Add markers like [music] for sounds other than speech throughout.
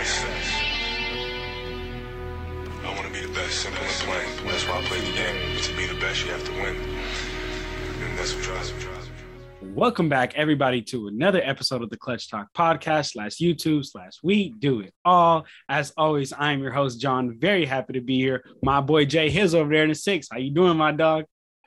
best. I want to be the best, simple and plain. That's why I play the game. To be the best, you have to win. And that's what drives me. Welcome back, everybody, to another episode of the Clutch Talk podcast slash YouTube slash We Do It All. As always, I am your host, John. Very happy to be here. My boy Jay Hiz over there in the six. How you doing, my dog?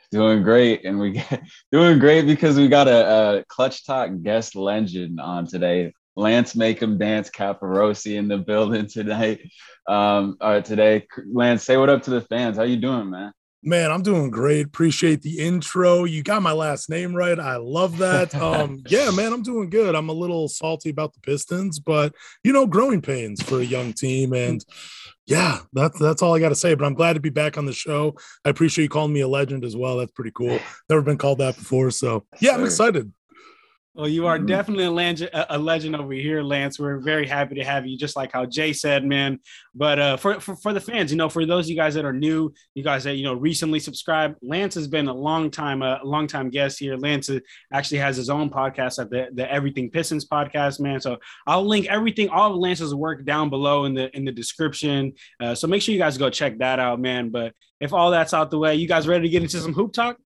Doing great, and we [laughs] doing great because we got a, a Clutch Talk guest legend on today. Lance Make Dance Caporossi in the building tonight. Um, all right, today, Lance, say what up to the fans. How you doing, man? Man, I'm doing great. Appreciate the intro. You got my last name right. I love that. [laughs] Um, yeah, man, I'm doing good. I'm a little salty about the Pistons, but you know, growing pains for a young team. And yeah, that's that's all I got to say. But I'm glad to be back on the show. I appreciate you calling me a legend as well. That's pretty cool. Never been called that before. So yeah, I'm excited. Well, you are mm-hmm. definitely a legend, a legend over here, Lance. We're very happy to have you, just like how Jay said, man. But uh, for, for, for the fans, you know, for those of you guys that are new, you guys that you know recently subscribed, Lance has been a long time, a long time guest here. Lance actually has his own podcast at the the Everything Pistons podcast, man. So I'll link everything, all of Lance's work down below in the in the description. Uh, so make sure you guys go check that out, man. But if all that's out the way, you guys ready to get into some hoop talk?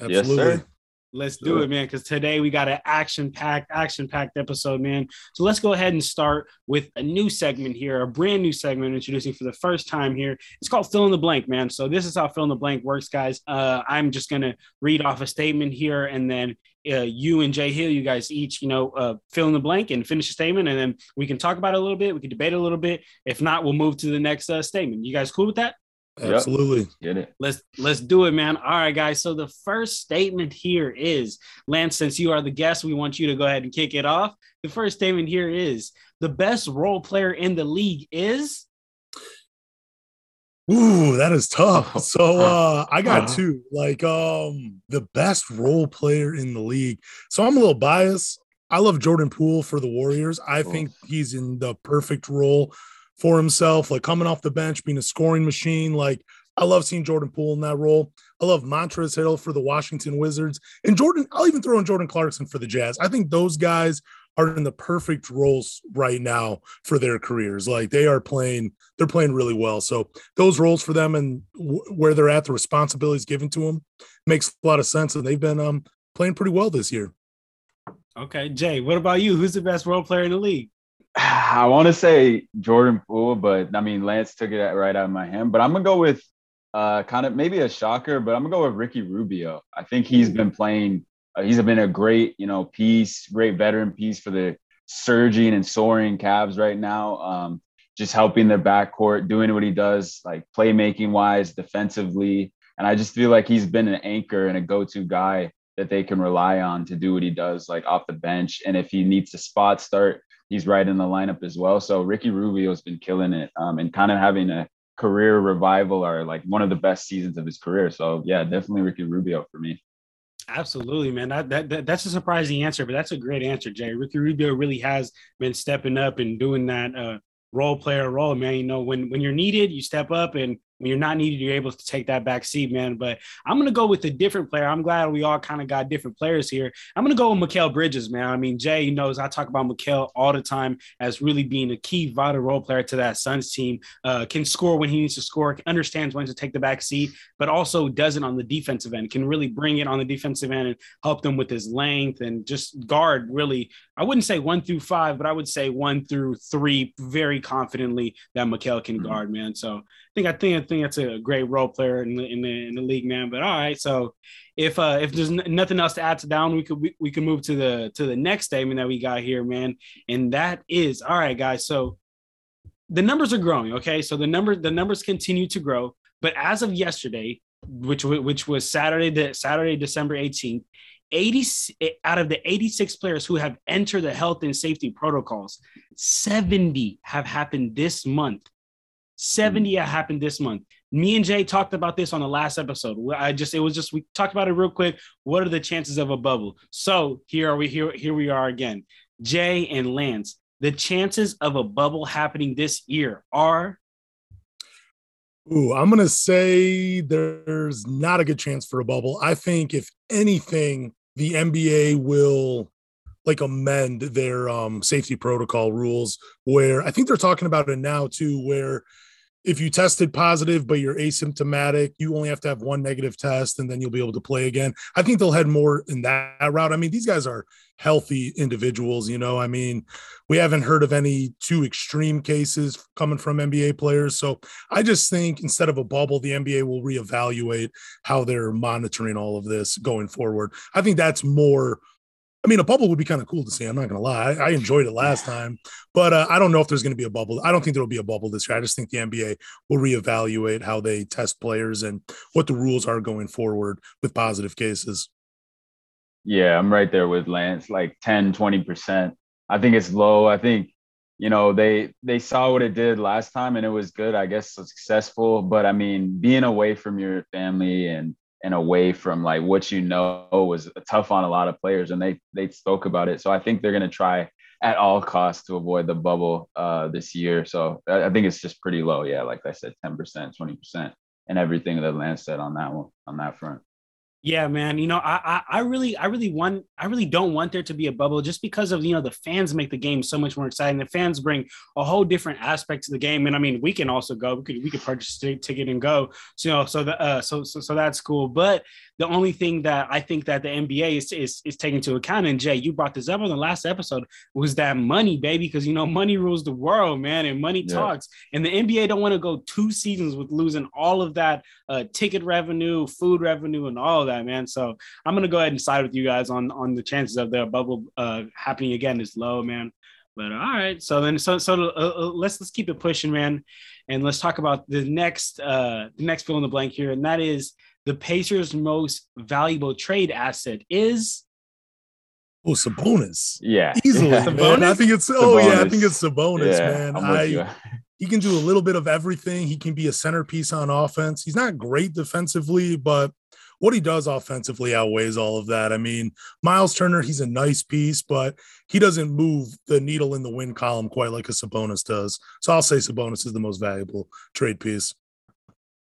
Absolutely. Yes, sir. Let's do it, man. Because today we got an action-packed, action-packed episode, man. So let's go ahead and start with a new segment here, a brand new segment introducing for the first time here. It's called Fill in the Blank, man. So this is how Fill in the Blank works, guys. Uh, I'm just gonna read off a statement here, and then uh, you and Jay Hill, you guys each, you know, uh, fill in the blank and finish a statement, and then we can talk about it a little bit. We can debate a little bit. If not, we'll move to the next uh, statement. You guys cool with that? Absolutely. Yep. Get it. Let's let's do it, man. All right, guys. So the first statement here is Lance, since you are the guest, we want you to go ahead and kick it off. The first statement here is the best role player in the league is Ooh, that is tough. So uh I got two. Like um the best role player in the league. So I'm a little biased. I love Jordan Poole for the Warriors. I think he's in the perfect role for himself, like coming off the bench, being a scoring machine. Like I love seeing Jordan Poole in that role. I love Montrezl Harrell for the Washington Wizards, and Jordan. I'll even throw in Jordan Clarkson for the Jazz. I think those guys are in the perfect roles right now for their careers. Like they are playing, they're playing really well. So those roles for them and w- where they're at, the responsibilities given to them makes a lot of sense, and they've been um, playing pretty well this year. Okay, Jay, what about you? Who's the best role player in the league? [sighs] I want to say Jordan Poole, but I mean Lance took it right out of my hand. But I'm gonna go with uh, kind of maybe a shocker, but I'm gonna go with Ricky Rubio. I think he's been playing. Uh, he's been a great, you know, piece, great veteran piece for the surging and soaring Cavs right now. Um, just helping their backcourt, doing what he does, like playmaking wise, defensively, and I just feel like he's been an anchor and a go-to guy that they can rely on to do what he does, like off the bench. And if he needs to spot start, he's right in the lineup as well. So Ricky Rubio's been killing it um, and kind of having a career revival or like one of the best seasons of his career. So yeah, definitely Ricky Rubio for me. Absolutely, man. That, that, that, that's a surprising answer, but that's a great answer, Jay. Ricky Rubio really has been stepping up and doing that uh, role player role, man. You know, when when you're needed, you step up, and when you're not needed, you're able to take that back seat, man. But I'm gonna go with a different player. I'm glad we all kind of got different players here. I'm gonna go with Mikal Bridges, man. I mean, Jay knows I talk about Mikal all the time as really being a key vital role player to that Suns team. Uh, can score when he needs to score, understands when to take the back seat, but also does it on the defensive end. Can really bring it on the defensive end and help them with his length and just guard really. I wouldn't say one through five, but I would say one through three very confidently that Mikal can mm-hmm. guard, man. So I think I think that's a great role player in the in the, in the league, man. But all right, so if uh if there's nothing else to add to down, we could we, we can move to the to the next statement that we got here, man. And that is all right, guys. So the numbers are growing. Okay, so the numbers the numbers continue to grow. But as of yesterday, which which was Saturday, the Saturday, December 18th, 80 out of the 86 players who have entered the health and safety protocols, 70 have happened this month 70 mm. happened this month. Me and Jay talked about this on the last episode. I just it was just we talked about it real quick. What are the chances of a bubble? So here are we here here we are again. Jay and Lance, the chances of a bubble happening this year are Ooh, I'm going to say there's not a good chance for a bubble. I think if anything, the NBA will like amend their um, safety protocol rules where I think they're talking about it now too, where if you tested positive but you're asymptomatic, you only have to have one negative test and then you'll be able to play again. I think they'll head more in that route. I mean, these guys are healthy individuals, you know. I mean, we haven't heard of any too extreme cases coming from NBA players. So I just think instead of a bubble, the NBA will reevaluate how they're monitoring all of this going forward. I think that's more I mean, a bubble would be kind of cool to see. I'm not going to lie. I, I, enjoyed it last time, but uh, I don't know if there's going to be a bubble. I don't think there will be a bubble this year. I just think the NBA will reevaluate how they test players and what the rules are going forward with positive cases. Yeah, I'm right there with Lance, like 10, 20%. I think it's low. I think, you know, they they saw what it did last time and it was good, I guess successful. But I mean, being away from your family and and away from like what you know was tough on a lot of players and they they spoke about it. So i think they're going to try at all costs to avoid the bubble uh, this year. So I, think it's just pretty low. Yeah like i said 10% 20% and everything that lance said on that one on that front yeah, man. You know, I, I, I really, I really want, I really don't want there to be a bubble just because of you know the fans make the game so much more exciting. The fans bring a whole different aspect to the game, and I mean, we can also go. We could, we could purchase a ticket and go. So you know, so the, uh, so, so, so that's cool. But the only thing that I think that the NBA is, is, is taking into account, and Jay, you brought this up on the last episode, was that money, baby, because you know money rules the world, man, and money yeah. talks. And the NBA don't want to go two seasons with losing all of that uh, ticket revenue, food revenue, and all of that, man. So I'm gonna go ahead and side with you guys on on the chances of the bubble uh, happening again is low, man. But all right, so then so so uh, uh, let's let's keep it pushing, man, and let's talk about the next uh the next fill in the blank here, and that is the Pacers' most valuable trade asset is. Oh, Sabonis. Yeah. Easily, yeah. [laughs] man. I think it's, oh, yeah, I think it's Sabonis, yeah, man. I, he can do a little bit of everything. He can be a centerpiece on offense. He's not great defensively, but what he does offensively outweighs all of that. I mean, Miles Turner, he's a nice piece, but he doesn't move the needle in the win column quite like a Sabonis does. So I'll say Sabonis is the most valuable trade piece.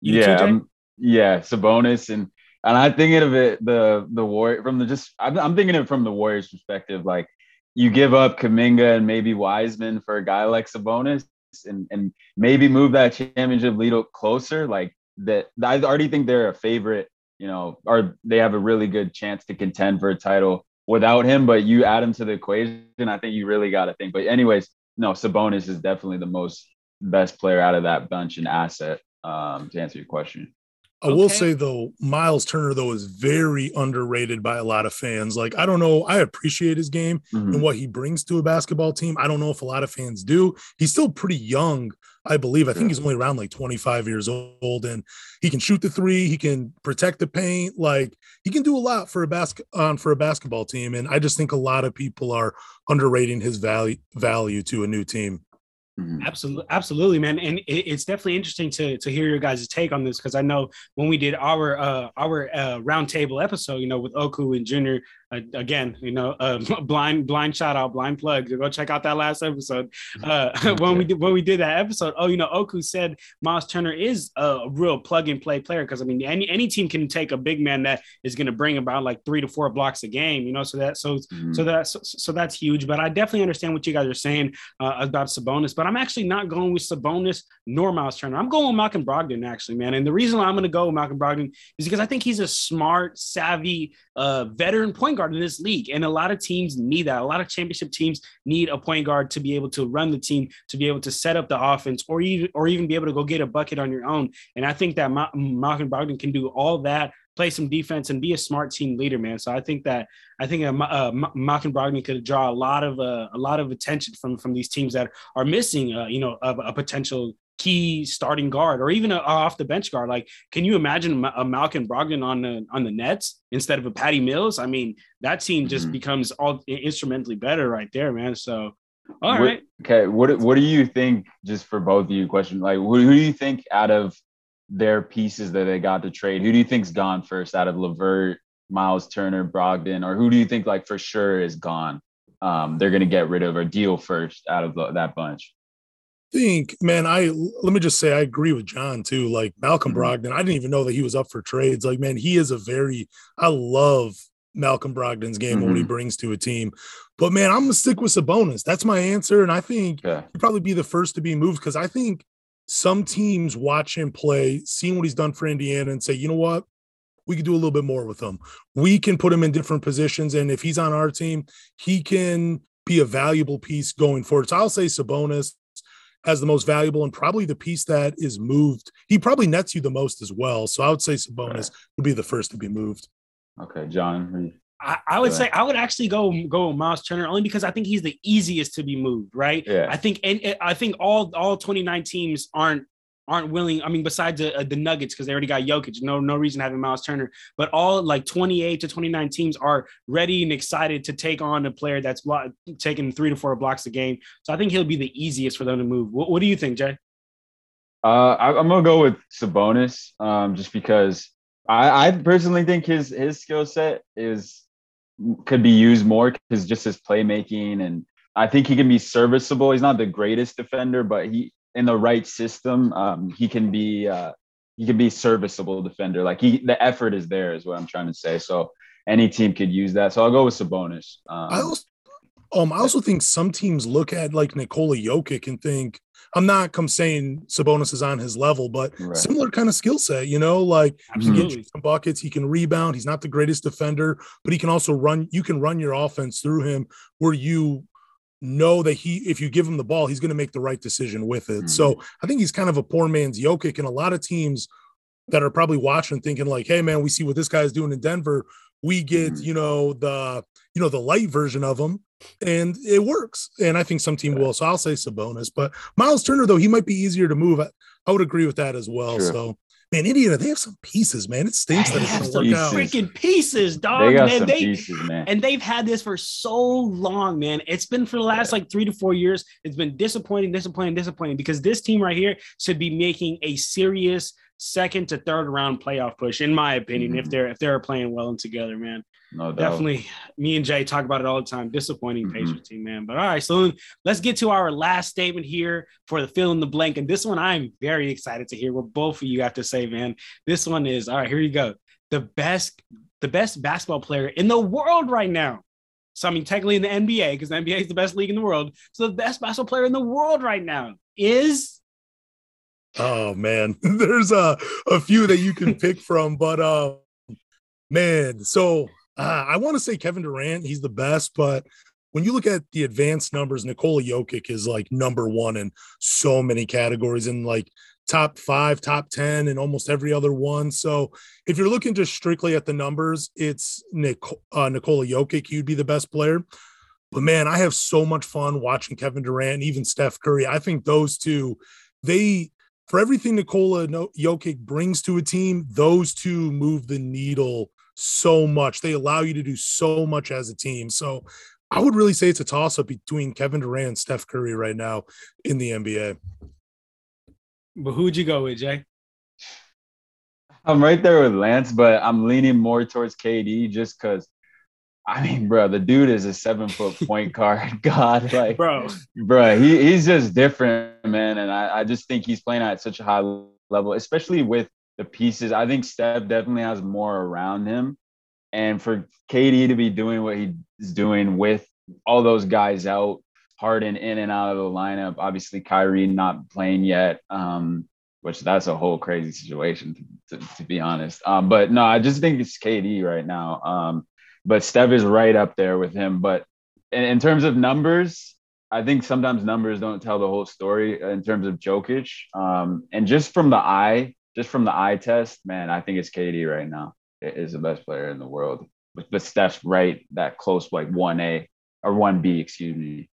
You yeah, um, yeah, Sabonis and and I'm thinking of it the the war from the just I'm, I'm thinking of it from the Warriors perspective. Like you give up Kuminga and maybe Wiseman for a guy like Sabonis and and maybe move that championship lead closer. Like that, I already think they're a favorite. You know, or they have a really good chance to contend for a title without him. But you add him to the equation, I think you really got to think. But anyways, no, Sabonis is definitely the most best player out of that bunch and asset. Um, to answer your question. I okay. will say though, Miles Turner though is very underrated by a lot of fans. Like I don't know, I appreciate his game mm-hmm. and what he brings to a basketball team. I don't know if a lot of fans do. He's still pretty young, I believe. I think he's only around like 25 years old, and he can shoot the three. He can protect the paint. Like he can do a lot for a basket on um, for a basketball team. And I just think a lot of people are underrating his value value to a new team. Mm-hmm. Absolutely, absolutely, man, and it, it's definitely interesting to to hear your guys' take on this because I know when we did our uh, our uh, roundtable episode, you know, with Oku and Junior, uh, again, you know, uh, [laughs] blind blind shout out, blind plug. Go check out that last episode. [laughs] Uh, [laughs] when we did when we did that episode, oh, you know, Oku said Miles Turner is a real plug and play player because I mean, any any team can take a big man that is going to bring about like three to four blocks a game, you know. So that so mm-hmm. so that so, so, that's huge. But I definitely understand what you guys are saying uh, about Sabonis. But I'm actually not going with Sabonis nor Miles Turner. I'm going with Malcolm Brogdon actually, man. And the reason why I'm going to go with Malcolm Brogdon is because I think he's a smart, savvy, uh, veteran point guard in this league. And a lot of teams need that. A lot of championship teams need a point guard to be able to run the team, to be able to set up the offense, or even or even be able to go get a bucket on your own. And I think that Ma- Malcolm Brogdon can do all that play some defense and be a smart team leader, man. So I think that I think uh, uh, Malcolm Brogdon could draw a lot of uh, a lot of attention from from these teams that are missing, uh, you know, a, a, potential key starting guard or even a, off the bench guard. Like, can you imagine a Malcolm Brogdon on the on the Nets instead of a Patty Mills? I mean, that team just mm-hmm. becomes all instrumentally better right there, man. So, all what, right. Okay, what what do you think? Just for both of you, question like, who, who do you think out of their pieces that they got to trade, who do you think's gone first out of LeVert, Miles Turner, Brogdon, or who do you think like for sure is gone? Um, they're going to get rid of or deal first out of the, that bunch think, man, I let me just say I agree with John too. Like Malcolm mm-hmm. Brogdon, I didn't even know that he was up for trades. Like, man, he is a very I love Malcolm Brogdon's game mm-hmm. and what he mm-hmm. brings to a team. But man, I'm gonna stick with Sabonis. That's my answer, and I think yeah. he'd probably be the first to be moved because I think some teams watch him play, seeing what he's done for Indiana, and say, you know what, we could do a little bit more with him. We can put him in different positions, and if he's on our team, he can be a valuable piece going forward. So I'll say Sabonis as the most valuable and probably the piece that is moved. He probably nets you the most as well. So I would say Sabonis right. would be the first to be moved. Okay, John. I, I, would say I would actually go go Miles Turner only because I think he's the easiest to be moved, right? Yeah. I think and I think all all 29 teams aren't aren't willing. I mean, besides the, uh, the Nuggets because they already got Jokic, no no reason having Miles Turner. But all like 28 to 29 teams are ready and excited to take on a player that's blo- taking three to four blocks a game. So I think he'll be the easiest for them to move. What, what do you think, Jay? Uh, I, am gonna go with Sabonis, um, just because I, I personally think his his skill set is could be used more because just his playmaking and I think he can be serviceable. He's not the greatest defender, but he in the right system, um, he can be uh, he can be serviceable defender. Like he the effort is there, is what I'm trying to say. So any team could use that. So I'll go with Sabonis. Um, I also, um, I also think some teams look at like Nikola Jokic and think, I'm not come saying Sabonis is on his level, but right. similar kind of skill set, you know, like Absolutely. he can get some buckets, he can rebound, he's not the greatest defender, but he can also run, you can run your offense through him where you know that he, if you give him the ball, he's going to make the right decision with it. Mm-hmm. So I think he's kind of a poor man's Jokic, and a lot of teams that are probably watching thinking like, hey man, we see what this guy's doing in Denver. We get, mm-hmm. you know, the you know, the light version of him, and it works. And I think some team will. So I'll say Sabonis. But Miles Turner, though, he might be easier to move. I, I would agree with that as well. Sure. So man, Indiana, they have some pieces, man. It stinks that it's going to work out. Freaking pieces, dog. They got man, some they, pieces, man. And they've had this for so long, man. It's been for the last like three to four years. It's been disappointing, disappointing, disappointing because this team right here should be making a serious second to third round playoff push, in my opinion, mm-hmm. if they're if they're playing well and together, man. No Definitely. Me and Jay talk about it all the time. Disappointing mm-hmm. Pacers team, man. But all right, so let's get to our last statement here for the fill in the blank. And this one I'm very excited to hear what both of you have to say, man. This one is all right, here you go. The best, the best basketball player in the world right now. So I mean, technically in the NBA, because the NBA is the best league in the world. So the best basketball player in the world right now is Oh man, [laughs] there's a a few that you can pick from, but uh man, so uh, I want to say Kevin Durant, he's the best, but when you look at the advanced numbers, Nikola Jokic is like number one in so many categories in like top five, top 10, and almost every other one. So if you're looking just strictly at the numbers, it's Nick, uh, Nikola Jokic, you'd be the best player. But man, I have so much fun watching Kevin Durant, even Steph Curry. I think those two, they, for everything Nikola Jokic brings to a team, those two move the needle so much. They allow you to do so much as a team. So I would really say it's a toss up between Kevin Durant and Steph Curry right now in the NBA. But who'd you go with, Jay? I'm right there with Lance, but I'm leaning more towards KD just because. I mean, bro, the dude is a seven foot [laughs] point guard. [laughs] God, like, bro, bro, he, he's just different, man. And I, I just think he's playing at such a high level, especially with the pieces. I think Steph definitely has more around him. And for KD to be doing what he's doing with all those guys out, Harden in and out of the lineup, obviously Kyrie not playing yet, um, which that's a whole crazy situation to, to, to be honest. Um, but no, I just think it's KD right now. Um, but Steph is right up there with him. But in, in terms of numbers, I think sometimes numbers don't tell the whole story in terms of Jokic. Um, and just from the eye, just from the eye test, man, I think it's KD right now. It is the best player in the world. But, but Steph's right, that close like one A or one B, excuse me.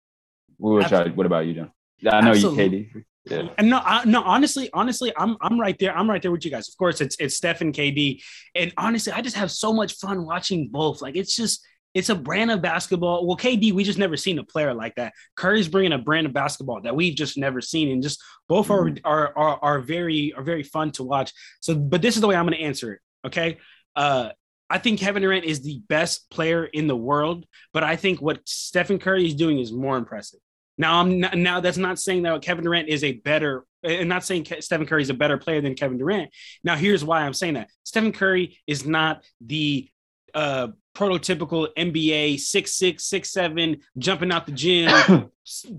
Which I, what about you, John? I know Absolutely. you, KD. Yeah. And no, I, no, honestly, honestly, I'm I'm right there. I'm right there with you guys. Of course, it's it's Steph and KD. And honestly, I just have so much fun watching both. Like it's just it's a brand of basketball. Well, KD, we just never seen a player like that. Curry's bringing a brand of basketball that we've just never seen, and just both mm-hmm. are, are are are very are very fun to watch. So, but this is the way I'm going to answer it. Okay, uh, I think Kevin Durant is the best player in the world, but I think what Stephen Curry is doing is more impressive. Now, I'm not, now that's not saying that Kevin Durant is a better, and not saying Stephen Curry is a better player than Kevin Durant. Now, here's why I'm saying that Stephen Curry is not the uh prototypical NBA six six six seven jumping out the gym [coughs]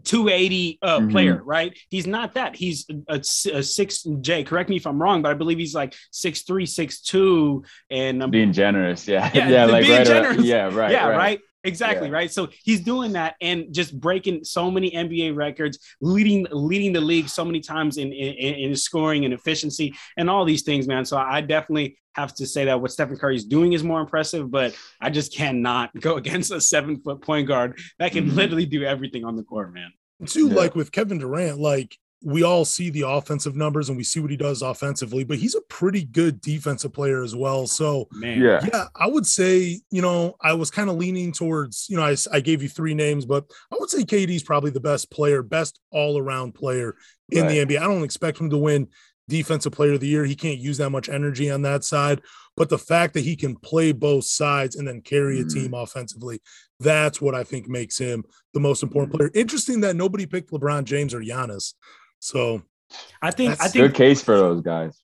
280 uh Mhm. player right he's not that he's a, a, six J correct me if I'm wrong but I believe he's like six three six two and um, being generous. Yeah. Yeah, [laughs] Yeah. like being right around- generous. yeah. Right. yeah, right. right. Exactly, Yeah. right. So he's doing that and just breaking so many NBA records, leading leading the league so many times in in, in scoring and efficiency and all these things, man. So I definitely have to say that what Stephen Curry is doing is more impressive, but I just cannot go [laughs] against a seven foot point guard that can Mhm. literally do everything on the court, man. too Yeah. like with Kevin Durant, like we all see the offensive numbers and we see what he does offensively, but he's a pretty good defensive player as well. So Man, Yeah. yeah, I would say, you know, I was kind of leaning towards, you know, I, I, gave you three names, but I would say KD's probably the best player, best all around player in the NBA. I don't expect him to win defensive player of the year. He can't use that much energy on that side, but the fact that he can play both sides and then carry a Mhm. team offensively, that's what I think makes him the most important player. Interesting that nobody picked LeBron James or Giannis. So I think I think Good case for those guys.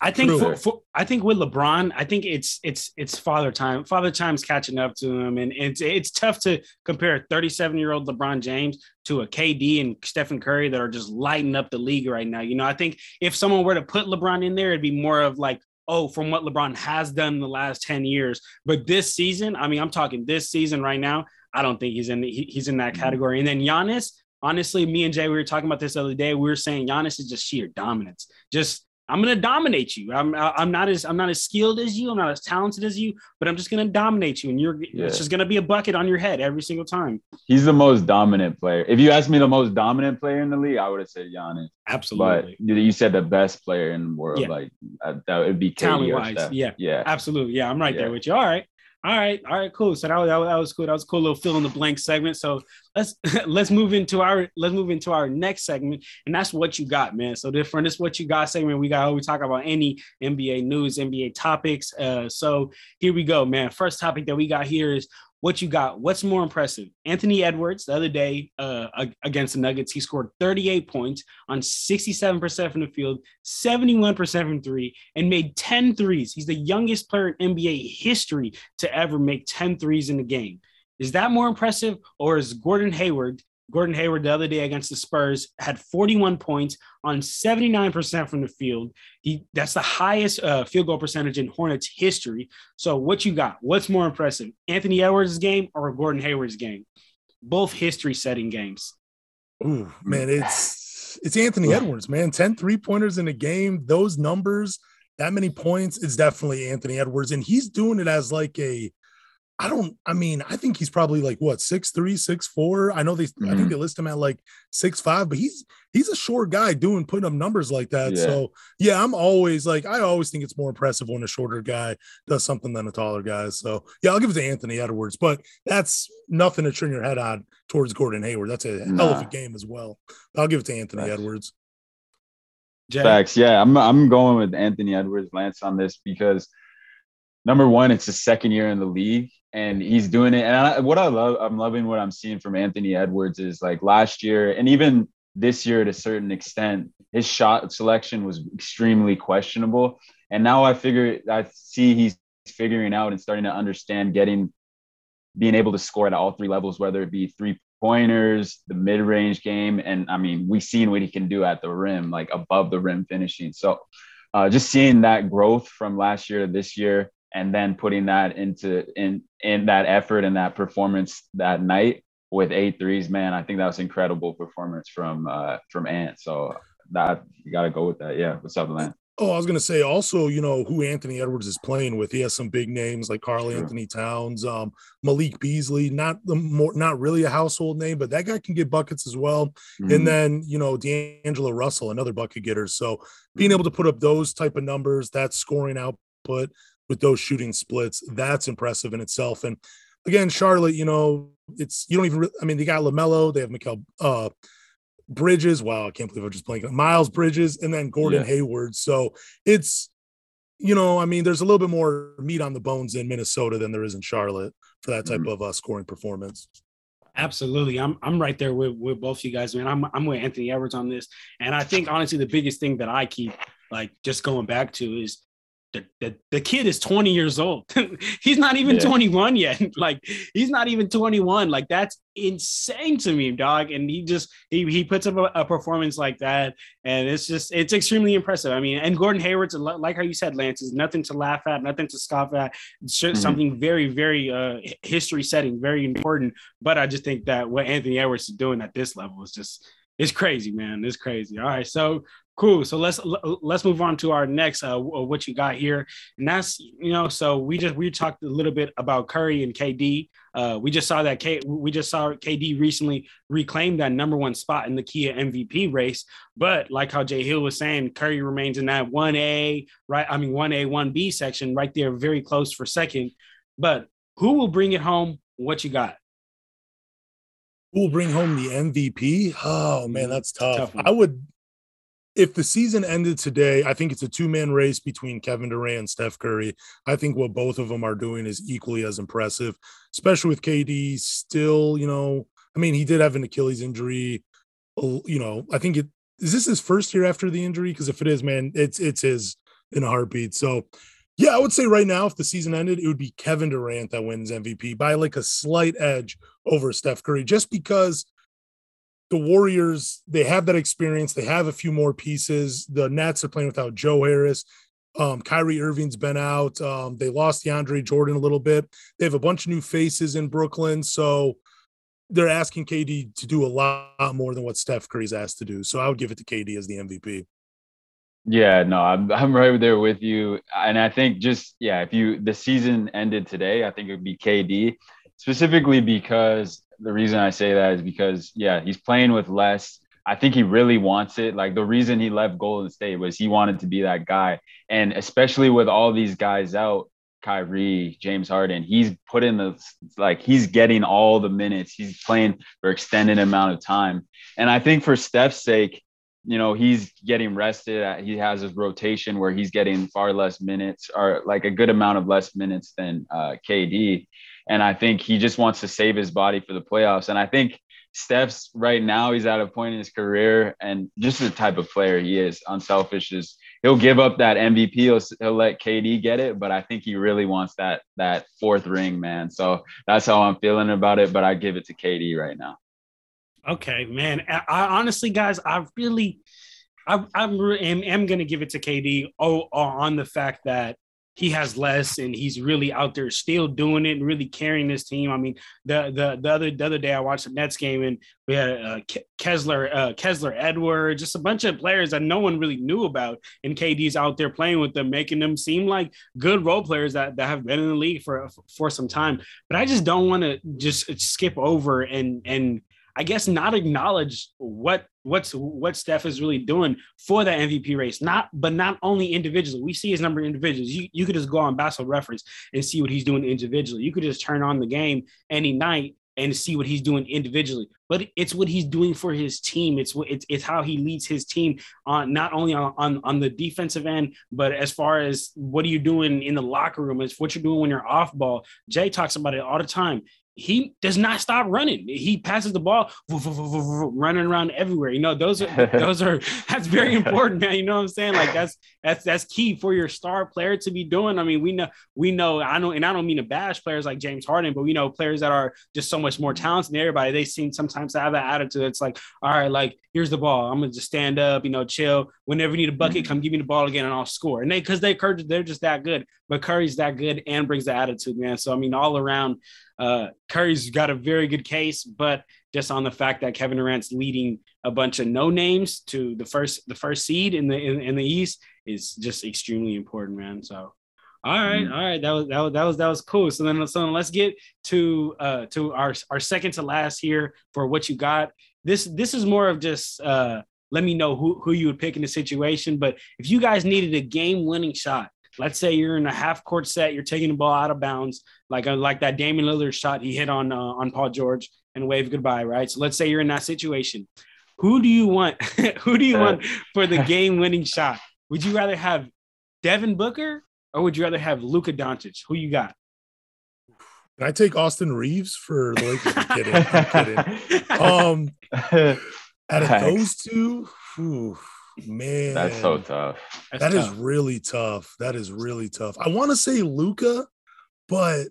I think for, for I think with LeBron, I think it's it's it's father time. Father time's catching up to him, and it's it's tough to compare a 37 year old LeBron James to a KD and Stephen Curry that are just lighting up the league right now. You know, I think if someone were to put LeBron in there, it'd be more of like, oh, from what LeBron has done in the last 10 years. But this season, I mean, I'm talking this season right now. I don't think he's in he, he's in that Mhm. category. And then Giannis, honestly, me and Jay, we were talking about this the other day. We were saying Giannis is just sheer dominance. Just I'm gonna dominate you. I'm I'm not as I'm not as skilled as you. I'm not as talented as you, but I'm just gonna dominate you, and you're Yeah. it's just gonna be a bucket on your head every single time. He's the most dominant player. If you asked me the most dominant player in the league, I would have said Giannis. Absolutely, But you said the best player in the world. Yeah. Like uh, that would be Talent-wise, yeah. Yeah. absolutely. Yeah, I'm right there with you. All right. All right, all right, cool. So that was, that was that was cool. That was a cool little fill in the blank segment. So let's [laughs] let's move into our let's move into our next segment, and that's what you got, man. So different. this what you got segment, we got we talk about any NBA news, NBA topics. Uh, so here we go, man. First topic that we got here is what you got. What's more impressive? Anthony Edwards the other day uh, against the Nuggets, he scored 38 points on 67% from the field, 71% from three, and made 10 threes. He's the youngest player in NBA history to ever make 10 threes in a game. Is that more impressive, or is Gordon Hayward? Gordon Hayward the other day against the Spurs had 41 points on 79% from the field. He that's the highest uh, field goal percentage in Hornets history. So what you got? What's more impressive, Anthony Edwards' game or Gordon Hayward's game? Both history-setting games. Ooh, man, it's it's Anthony Edwards, man. 10 three pointers in a game, those numbers, that many points, it's definitely Anthony Edwards. And he's doing it as like a I don't, I mean, I think he's probably like what six three, six four. I know they I think mm-hmm. they list him at like six five, but he's he's a short guy doing putting up numbers like that. Yeah. So yeah, I'm always like, I always think it's more impressive when a shorter guy does something than a taller guy. So yeah, I'll give it to Anthony Edwards, but that's nothing to turn your head on towards Gordon Hayward. That's a hell of a game as well. I'll give it to Anthony Facts. Edwards. Jay, Facts. Yeah, I'm I'm going with Anthony Edwards, Lance, on this because number one, it's his second year in the league, and he's doing it. And I, what I love, I'm loving what I'm seeing from Anthony Edwards is like last year, and even this year to a certain extent, his shot selection was extremely questionable. And now I figure I see he's figuring out and starting to understand getting being able to score at all three levels, whether it be three pointers, the mid range game. And I mean, we've seen what he can do at the rim, like above the rim finishing. So uh, just seeing that growth from last year to this year and then putting that into in in that effort and that performance that night with eight threes, man, I think that was incredible performance from uh from Ant. So that you gotta go with that. Yeah. What's up, Lance? Oh, I was gonna say also, you know, who Anthony Edwards is playing with. He has some big names like Karl True. Anthony Towns, um, Malik Beasley, not the more not really a household name, but that guy can get buckets as well. Mhm. And then, you know, D'Angelo Russell, another bucket getter. So being Mm-hmm. able to put up those type of numbers, that scoring output with those shooting splits, that's impressive in itself. And again, Charlotte, you know, it's you don't even. I mean, they got LaMelo, they have Mikal uh, Bridges. Wow, I can't believe I'm just playing Miles Bridges, and then Gordon Yeah. Hayward. So it's, you know, I mean, there's a little bit more meat on the bones in Minnesota than there is in Charlotte for that type Mhm. of uh, scoring performance. Absolutely. I'm I'm right there with, with both you guys, man. I'm I'm with Anthony Edwards on this. And I think honestly the biggest thing that I keep like just going back to is the, the, the kid is 20 years old. [laughs] he's not even yeah. 21 yet. [laughs] like he's not even 21. Like that's insane to me, dog. And he just he he puts up a, a, performance like that, and it's just it's extremely impressive. I mean, and Gordon Hayward's like how you said, Lance is nothing to laugh at, nothing to scoff at. It's mm-hmm. something very very uh, history setting, very important. But I just think that what Anthony Edwards is doing at this level is just it's crazy, man. It's crazy. All right, so Cool. So let's let's move on to our next uh, what you got here, and that's you know. So we just we talked a little bit about Curry and KD. Uh, we just saw that K, we just saw KD recently reclaim that number one spot in the Kia MVP race. But like how Jay Hill was saying, Curry remains in that one A right. I mean one A one B section right there, very close for second. But who will bring it home? What you got? Who will bring home the MVP? Oh man, that's tough. tough I would if the season ended today, I think it's a two man race between Kevin Durant and Steph Curry. I think what both of them are doing is equally as impressive, especially with KD still, you know, I mean, he did have an Achilles injury. You know, I think it is this his first year after the injury? Because if it is, man, it's it's his in a heartbeat. So yeah, I would say right now, if the season ended, it would be Kevin Durant that wins MVP by like a slight edge over Steph Curry, just because the Warriors, they have that experience. They have a few more pieces. The Nets are playing without Joe Harris. Um, Kyrie Irving's been out. Um, they lost DeAndre Jordan a little bit. They have a bunch of new faces in Brooklyn. So they're asking KD to do a lot more than what Steph Curry's asked to do. So I would give it to KD as the MVP. Yeah, no, I'm I'm right there with you. And I think just yeah, if you the season ended today, I think it would be KD specifically because the reason I say that is because yeah, he's playing with less. I think he really wants it. Like the reason he left Golden State was he wanted to be that guy. And especially with all these guys out, Kyrie, James Harden, he's put in the like he's getting all the minutes. He's playing for extended amount of time. And I think for Steph's sake, you know, he's getting rested. He has his rotation where he's getting far less minutes or like a good amount of less minutes than uh, KD. And I think he just wants to save his body for the playoffs. And I think Steph's right now, he's at a point in his career and just the type of player he is, unselfish is he'll give up that MVP. He'll, he'll let KD get it, but I think he really wants that that fourth ring, man. So that's how I'm feeling about it. But I give it to KD right now. Okay, man. I, honestly, guys, I really, I, I'm am, am going to give it to KD. Oh, on the fact that he has less and he's really out there still doing it and really carrying this team. I mean, the the the other the other day I watched the Nets game and we had uh, Kessler uh, Kessler Edwards, just a bunch of players that no one really knew about, and KD's out there playing with them, making them seem like good role players that, that have been in the league for for some time. But I just don't want to just skip over and and I guess not acknowledge what what's what Steph is really doing for that MVP race. Not, but not only individually. We see his number of individuals. You, you could just go on Basketball Reference and see what he's doing individually. You could just turn on the game any night and see what he's doing individually. But it's what he's doing for his team. It's what it's, it's how he leads his team on not only on, on on the defensive end, but as far as what are you doing in the locker room, as what you're doing when you're off ball. Jay talks about it all the time he does not stop running. He passes the ball, running around everywhere. You know, those are [laughs] those are that's very important, man. You know what I'm saying? Like that's that's that's key for your star player to be doing. I mean, we know we know I know, and I don't mean to bash players like James Harden, but we know players that are just so much more talented than everybody. They seem sometimes to have that attitude. It's like, all right, like here's the ball. I'm gonna just stand up, you know, chill. Whenever you need a bucket, come give me the ball again, and I'll score. And they because they they're just that good. But Curry's that good and brings the attitude, man. So I mean, all around uh, Curry's got a very good case, but just on the fact that Kevin Durant's leading a bunch of no names to the first the first seed in the in, in the East is just extremely important, man. So all right, mm-hmm. all right, that was that was that was that was cool. So then, so let's get to uh to our our second to last here for what you got. This this is more of just uh let me know who who you would pick in the situation. But if you guys needed a game winning shot, let's say you're in a half court set, you're taking the ball out of bounds, like like that Damian Lillard shot he hit on uh, on Paul George and wave goodbye, right? So let's say you're in that situation. Who do you want? [laughs] who do you want for the [laughs] game winning shot? Would you rather have Devin Booker or would you rather have Luka Doncic? Who you got? Can I take Austin Reaves for the Lakers? I'm kidding. I'm [laughs] kidding. Um, out of those two, whew, man, That's so tough. That's That is tough. really tough. That is really tough. I want to say Luka, but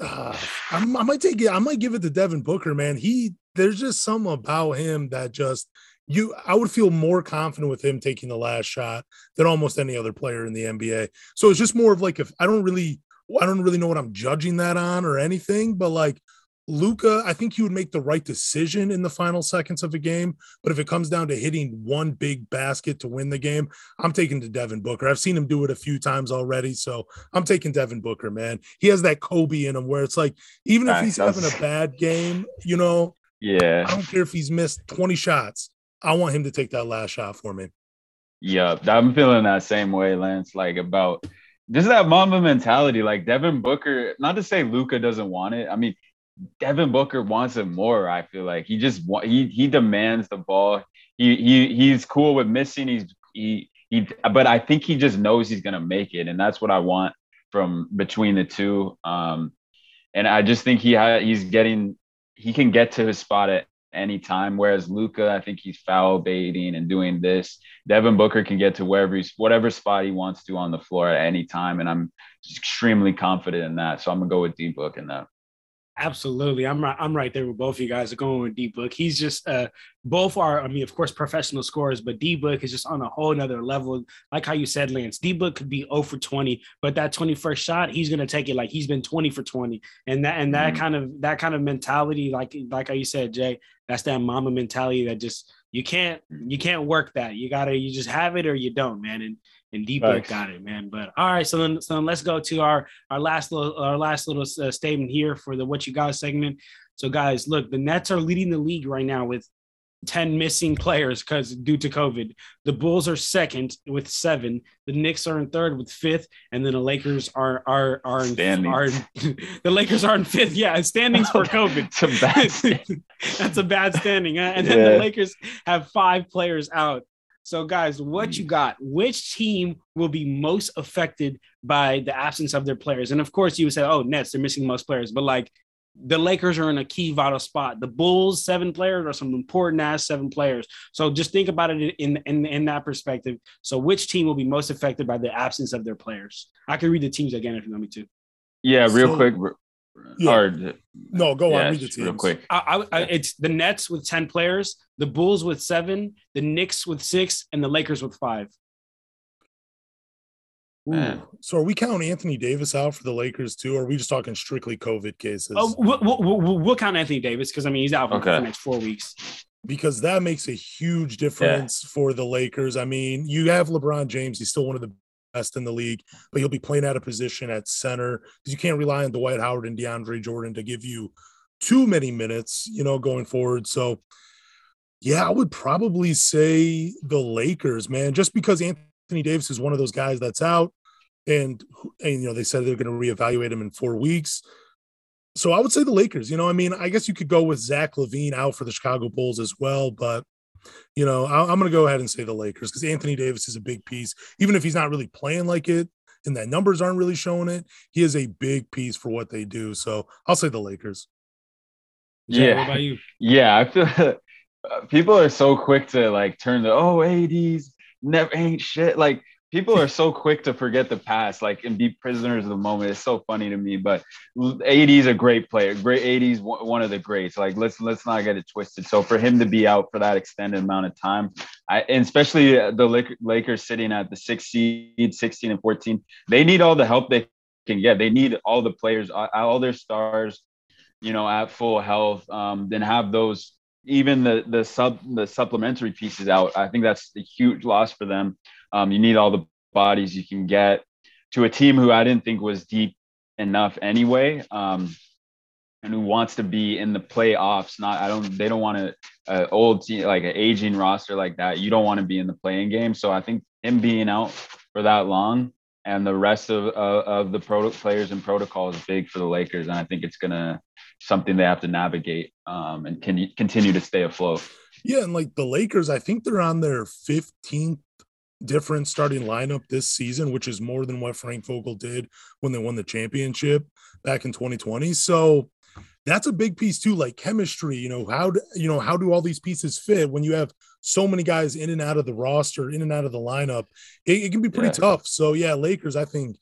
uh, I'm, I might take it. I might give it to Devin Booker. Man, he there's just something about him that just you. I would feel more confident with him taking the last shot than almost any other player in the NBA. So it's just more of like if I don't really, I don't really know what I'm judging that on or anything, but like. Luka, I think he would make the right decision in the final seconds of a game. But if it comes down to hitting one big basket to win the game, I'm taking to Devin Booker. I've seen him do it a few times already, so I'm taking Devin Booker, man. He has that Kobe in him where it's like, even if he's having a bad game, you know, yeah, I don't care if he's missed 20 shots. I want him to take that last shot for me. Yeah. I'm feeling that same way, Lance. Like about just that Mamba mentality. Like Devin Booker, not to say Luka doesn't want it. I mean, Devin Booker wants it more. I feel like he just wa- he he demands the ball. He he he's cool with missing. He's he he. But I think he just knows he's gonna make it, and that's what I want from between the two. Um, and I just think he had he's getting he can get to his spot at any time. Whereas Luka, I think he's foul baiting and doing this. Devin Booker can get to wherever he's whatever spot he wants to on the floor at any time, and I'm extremely confident in that. So I'm gonna go with D Book in that. Absolutely. I'm right. I'm right there with both of you guys going with D Book. He's just uh both are, I mean, of course, professional scorers, but D Book is just on a whole nother level. Like how you said, Lance, D Book could be 0 for 20, but that 21st shot, he's gonna take it like he's been 20 for 20. And that and that Mhm. kind of that kind of mentality, like like how you said, Jay, that's that Mamba mentality that just you can't you can't work that. You gotta you just have it or you don't, man. And and D Book got it, man. But all right, so then so then let's go to our our last little our last little uh, statement here for the what you got segment. So guys, look, the Nets are leading the league right now with 10 missing players because due to COVID. The Bulls are second with seven. The Knicks are in third with fifth, and then the Lakers are are are in, Standings. are [laughs] the Lakers are in fifth. Yeah, standings for [laughs] COVID. A bad. [laughs] That's a bad standing. huh? And then Yeah. the Lakers have five players out. So, guys, what you hmm. got? Which team will be most affected by the absence of their players? And of course, you would say, "Oh, Nets, they're missing most players," but like the Lakers are in a key vital spot. The Bulls, seven players, are some important ass seven players. So just think about it in in in that perspective. So, which team will be most affected by the absence of their players? I can read the teams again if you want me to. Yeah, real So- quick. Yeah. Or No, go on, read the real quick. I, I, I, it's the Nets with 10 players, the Bulls with seven, the Knicks with six, and the Lakers with five. Man. So are we counting Anthony Davis out for the Lakers too? Or are we just talking strictly COVID cases? Oh, we'll, we'll, we'll, we'll count Anthony Davis because I mean he's out for Okay. the next four weeks. because that makes a huge difference for the Lakers. I mean, you have LeBron James, he's still one of the best in the league, but he'll be playing out of position at center because you can't rely on Dwight Howard and DeAndre Jordan to give you too many minutes, you know, going forward. So, yeah, I would probably say the Lakers, man, just because Anthony Davis is one of those guys that's out, and, and you know they said they're going to reevaluate him in four weeks. So I would say the Lakers. You know, I mean, I guess you could go with Zach LaVine out for the Chicago Bulls as well, but you know, I, I'm going to go ahead and say the Lakers because Anthony Davis is a big piece, even if he's not really playing like it and that numbers aren't really showing it. He is a big piece for what they do. So I'll say the Lakers. Jay, Yeah. What about you? Yeah, I feel [laughs] uh, people are so quick to like turn the oh ADs never ain't shit. Like people are so quick to forget the past, like and be prisoners of the moment. It's so funny to me. But AD is a great player, great AD is one one of the greats. Like let's let's not get it twisted. So for him to be out for that extended amount of time, I and especially uh, the Lakers sitting at the six seed, 16 and 14, they need all the help they can get. They need all the players, all their stars you know, at full health, um, then have those even the the sub the supplementary pieces out. I think that's a huge loss for them. Um, you need all the bodies you can get to a team who I didn't think was deep enough anyway, um, and who wants to be in the playoffs. Not I don't they don't want uh, old team like an aging roster like that. You don't want to be in the playing game. So I think him being out for that long and the rest of of, of the players and protocol is big for the Lakers, and I think it's gonna something they have to navigate um, and can continue to stay afloat. Yeah, and like the Lakers, I think they're on their 15th different starting lineup this season, which is more than what Frank Vogel did when they won the championship back in 2020. So that's a big piece too, like chemistry. You know how do you know how do all these pieces fit when you have so many guys in and out of the roster, in and out of the lineup? It, it can be pretty yeah. tough. So yeah, Lakers, I think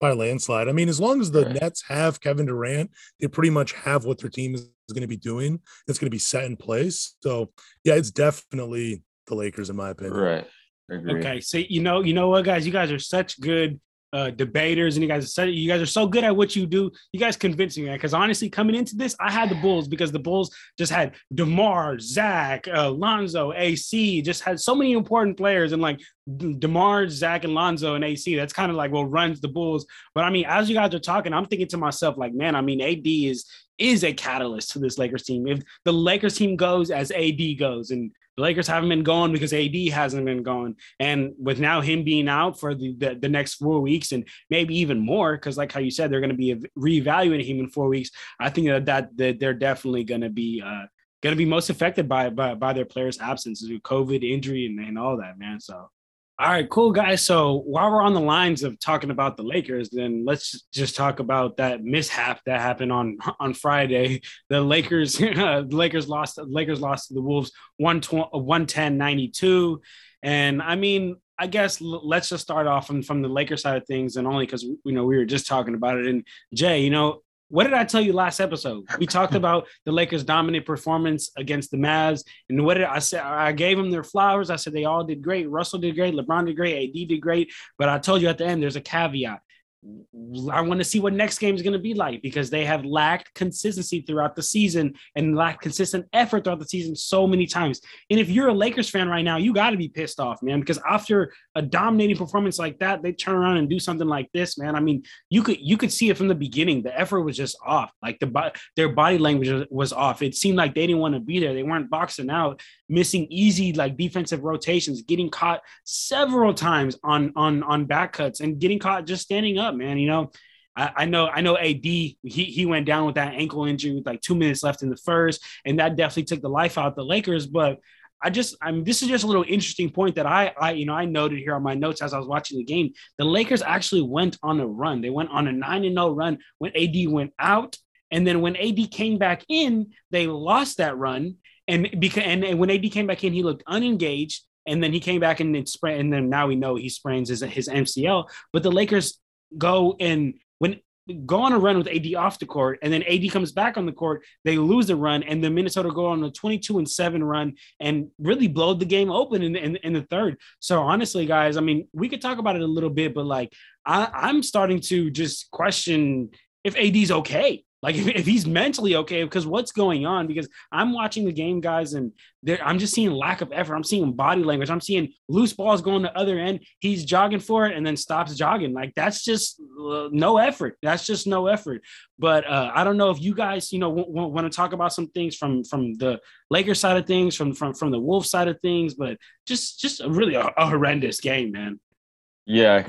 by landslide. I mean, as long as the right. Nets have Kevin Durant, they pretty much have what their team is going to be doing. It's going to be set in place. So yeah, it's definitely the Lakers in my opinion. Right. Okay, so you know, you know what, guys, you guys are such good uh, debaters, and you guys so, you guys are so good at what you do. You guys convincing me. Because honestly, coming into this, I had the Bulls because the Bulls just had Demar, Zach, uh, Lonzo, AC, just had so many important players, and like Demar, Zach, and Lonzo and AC. That's kind of like what runs the Bulls. But I mean, as you guys are talking, I'm thinking to myself, like, man, I mean, AD is is a catalyst to this Lakers team. If the Lakers team goes as AD goes, and the Lakers haven't been going because AD hasn't been going. And with now him being out for the, the, the next four weeks and maybe even more, because like how you said, they're going to be reevaluating him in four weeks. I think that, that, that they're definitely going to be uh, going to be most affected by, by, by their players' absences, COVID, injury, and, and all that, man. So all right, cool guys. So while we're on the lines of talking about the Lakers, then let's just talk about that mishap that happened on on Friday. The Lakers, [laughs] Lakers lost. The Lakers lost to the Wolves 110-92. And I mean, I guess let's just start off from, from the Lakers side of things, and only because you know we were just talking about it. And Jay, you know, what did I tell you last episode? We talked [laughs] about the Lakers' dominant performance against the Mavs, and what did I say? I gave them their flowers. I said they all did great. Russell did great. LeBron did great. AD did great. But I told you at the end, there's a caveat. I want to see what next game is going to be like because they have lacked consistency throughout the season and lacked consistent effort throughout the season so many times. And if you're a Lakers fan right now, you got to be pissed off, man, because after a dominating performance like that, they turn around and do something like this, man. I mean, you could you could see it from the beginning. The effort was just off. Like the their body language was off. It seemed like they didn't want to be there. They weren't boxing out, missing easy like defensive rotations, getting caught several times on on on back cuts and getting caught just standing up, man. You know, I, I know I know AD he he went down with that ankle injury with like two minutes left in the first, and that definitely took the life out of the Lakers. But I just I mean this is just a little interesting point that I I you know I noted here on my notes as I was watching the game. The Lakers actually went on a run. They went on a 9 and 0 run when AD went out and then when AD came back in, they lost that run and because and, when AD came back in, he looked unengaged. And then he came back and sprained, and then now we know he sprains his, his MCL. But the Lakers go and when go on a run with AD off the court, and then AD comes back on the court, they lose the run, and then Minnesota go on a 22 and 7 run and really blow the game open in, in, in, the third. So honestly, guys, I mean, we could talk about it a little bit, but like I, I'm starting to just question if AD's okay. Like if, if he's mentally okay, because what's going on? Because I'm watching the game, guys, and I'm just seeing lack of effort. I'm seeing body language. I'm seeing loose balls going to other end. He's jogging for it and then stops jogging. Like that's just uh, no effort. That's just no effort. But uh, I don't know if you guys, you know, w- w- want to talk about some things from from the Lakers side of things, from from from the Wolf side of things. But just just a really a, a horrendous game, man. Yeah.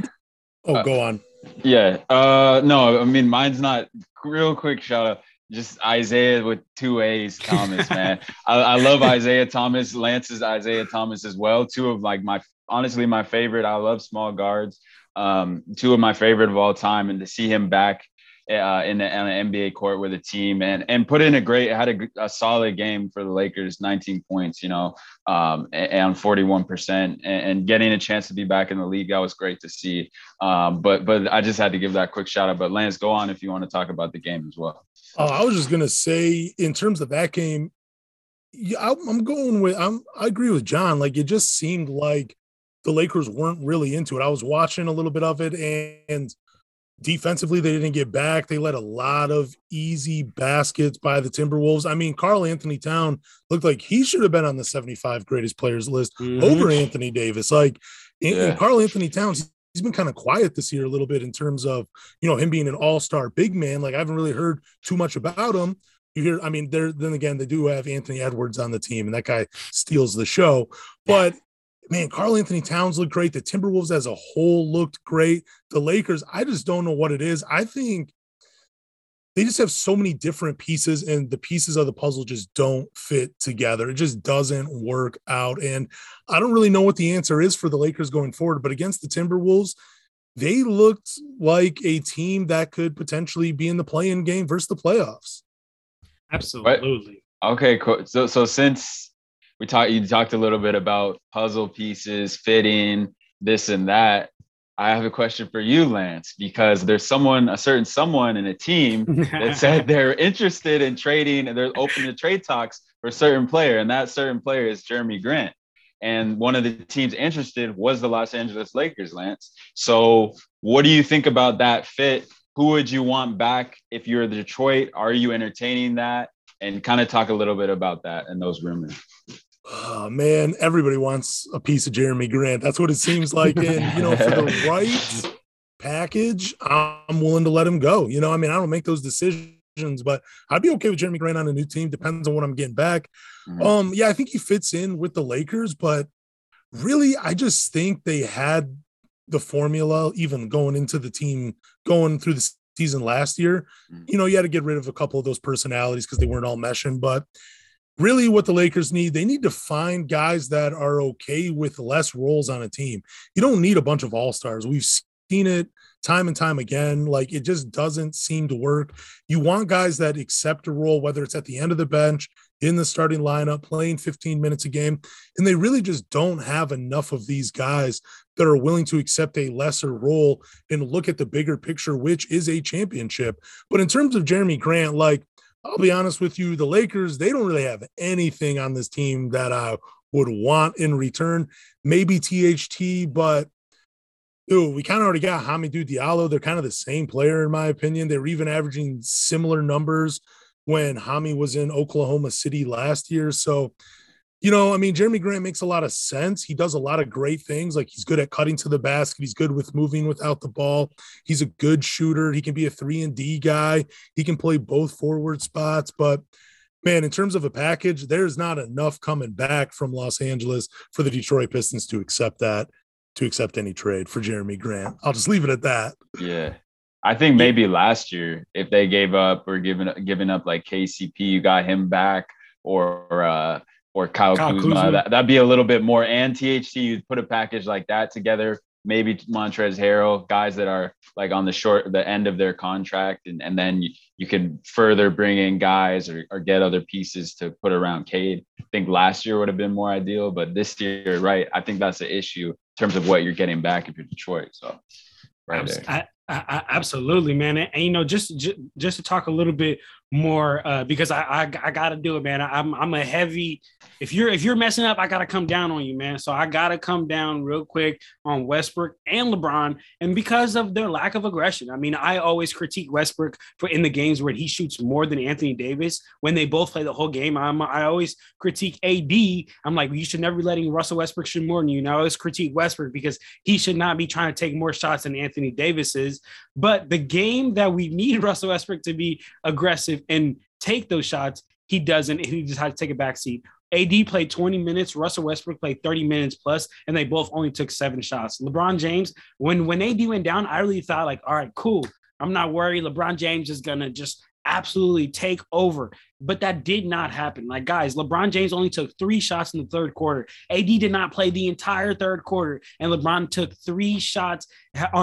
Oh, uh, go on. Yeah. Uh no, I mean mine's not real quick shout out. Just Isaiah with two A's, Thomas, [laughs] man. I, I love Isaiah Thomas. Lance's Isaiah Thomas as well. Two of like my honestly my favorite. I love small guards. Um, two of my favorite of all time, and to see him back uh, in the, an NBA court with a team and and put in a great had a, a solid game for the Lakers, 19 points, you know, um, and 41 percent, and getting a chance to be back in the league that was great to see. Um, but but I just had to give that quick shout out. But Lance, go on if you want to talk about the game as well. Oh, I was just gonna say in terms of that game, yeah, I'm going with I'm I agree with John. Like it just seemed like the Lakers weren't really into it. I was watching a little bit of it and Defensively, they didn't get back. They let a lot of easy baskets by the Timberwolves. I mean, Karl-Anthony Town looked like he should have been on the 75 greatest players list mm-hmm. over Anthony Davis. Like, yeah. Karl-Anthony Towns, he's been kind of quiet this year a little bit in terms of, you know, him being an all star big man. Like, I haven't really heard too much about him. You hear, I mean, there, then again, they do have Anthony Edwards on the team, and that guy steals the show. But man, Karl-Anthony Towns looked great. The Timberwolves as a whole looked great. The Lakers, I just don't know what it is. I think they just have so many different pieces, and the pieces of the puzzle just don't fit together. It just doesn't work out. And I don't really know what the answer is for the Lakers going forward. But against the Timberwolves, they looked like a team that could potentially be in the play-in game versus the playoffs. Absolutely. But, okay, cool. So so since we talked you talked a little bit about puzzle pieces, fitting, this and that. I have a question for you, Lance, because there's someone, a certain someone in a team that [laughs] said they're interested in trading and they're open to trade talks for a certain player, and that certain player is Jerami Grant. And one of the teams interested was the Los Angeles Lakers, Lance. So, what do you think about that fit? Who would you want back if you're the Detroit? Are you entertaining that? And kind of talk a little bit about that and those rumors. Oh man, everybody wants a piece of Jerami Grant. That's what it seems like. And you know, for the [laughs] right package, I'm willing to let him go. You know, I mean, I don't make those decisions, but I'd be okay with Jerami Grant on a new team. Depends on what I'm getting back. Mm-hmm. Um, yeah, I think he fits in with the Lakers, but really, I just think they had the formula even going into the team, going through the season last year. Mm-hmm. You know, you had to get rid of a couple of those personalities because they weren't all meshing, but really what the Lakers need, they need to find guys that are okay with less roles on a team. You don't need a bunch of all-stars. We've seen it time and time again. Like it just doesn't seem to work. You want guys that accept a role, whether it's at the end of the bench, in the starting lineup, playing 15 minutes a game. And they really just don't have enough of these guys that are willing to accept a lesser role and look at the bigger picture, which is a championship. But in terms of Jerami Grant, like I'll be honest with you, the Lakers, they don't really have anything on this team that I would want in return. Maybe THT, but Ooh, we kind of already got Hamidou Diallo. They're kind of the same player, in my opinion. They were even averaging similar numbers when Hami was in Oklahoma City last year. So you know, I mean, Jerami Grant makes a lot of sense. He does a lot of great things. Like he's good at cutting to the basket. He's good with moving without the ball. He's a good shooter. He can be a three and D guy. He can play both forward spots. But man, in terms of a package, there's not enough coming back from Los Angeles for the Detroit Pistons to accept that, to accept any trade for Jerami Grant. I'll just leave it at that. Yeah. I think maybe last year, if they gave up or given giving up like KCP, you got him back, or uh, or Kyle, Kyle Kuzma. Kuzma. That, that'd be a little bit more. And THT, you'd put a package like that together. Maybe Montrezl Harrell, guys that are like on the short, the end of their contract, and, and then you, you could further bring in guys or, or get other pieces to put around Cade. I think last year would have been more ideal, but this year, right? I think that's the issue in terms of what you're getting back if you're Detroit. So, right there. I, I, absolutely, man. And, and, you know, just, just just to talk a little bit more uh, because I, I, I got to do it, man. I'm I'm a heavy. If you're if you're messing up, I got to come down on you, man. So I got to come down real quick on Westbrook and LeBron, and because of their lack of aggression. I mean, I always critique Westbrook for in the games where he shoots more than Anthony Davis when they both play the whole game. I'm I always critique AD. I'm like, you should never be letting Russell Westbrook shoot more than you. Now I always critique Westbrook because he should not be trying to take more shots than Anthony Davis is. But the game that we need [laughs] Russell Westbrook to be aggressive and take those shots. He doesn't. He decided to take a back seat. AD played 20 minutes. Russell Westbrook played 30 minutes plus, and they both only took seven shots. LeBron James, when when AD went down, I really thought like, all right, cool. I'm not worried. LeBron James is gonna just absolutely take over. But that did not happen. Like, guys, LeBron James only took three shots in the third quarter. AD did not play the entire third quarter, and LeBron took three shots.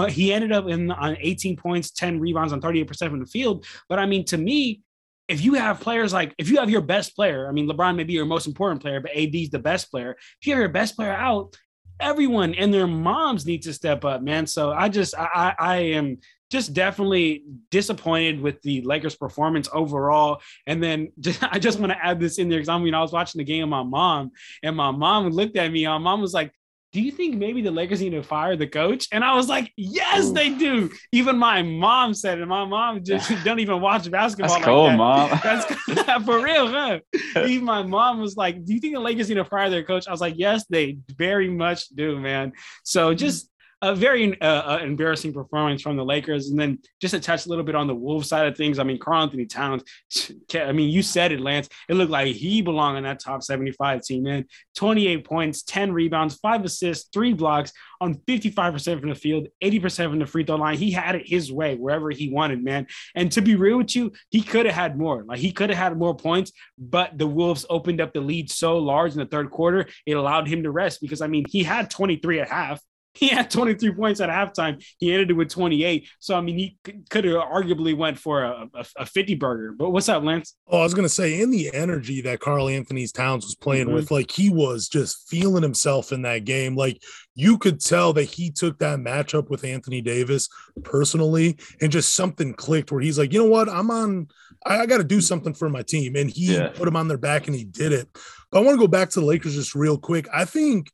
He ended up in on 18 points, 10 rebounds on 38% from the field. But I mean, to me, if you have players like if you have your best player, I mean LeBron may be your most important player, but AD's the best player. If you have your best player out, everyone and their moms need to step up, man. So I just I I am just definitely disappointed with the Lakers performance overall. And then [laughs] just, I just want to add this in there because I mean I was watching the game with my mom, and my mom looked at me. My mom was like, do you think maybe the Lakers need to fire the coach? And I was like, yes, Ooh. they do. Even my mom said it. My mom just [laughs] don't even watch basketball. That's like cool, that. mom. [laughs] That's [laughs] for real, huh? Even my mom was like, do you think the Lakers need to fire their coach? I was like, yes, they very much do, man. So mm-hmm. just a very uh, uh, embarrassing performance from the Lakers. And then just to touch a little bit on the Wolves side of things, I mean, Karl-Anthony Towns, [sniffs] I mean, you said it, Lance. It looked like he belonged in that top 75 team, man. 28 points, 10 rebounds, five assists, three blocks on 55% from the field, 80% from the free throw line. He had it his way wherever he wanted, man. And to be real with you, he could have had more. Like he could have had more points, but the Wolves opened up the lead so large in the third quarter, it allowed him to rest because, I mean, he had 23 at half [laughs] he had 23 points at halftime. He ended it with 28. So I mean, he could have arguably went for a, a, a, 50 burger. But what's up, Lance? Oh, I was gonna say, in the energy that Karl-Anthony Towns was playing mm-hmm. with, like he was just feeling himself in that game. Like you could tell that he took that matchup with Anthony Davis personally, and just something clicked where he's like, you know what, I'm on. I, I got to do something for my team, and he yeah. put him on their back, and he did it. But I want to go back to the Lakers just real quick. I think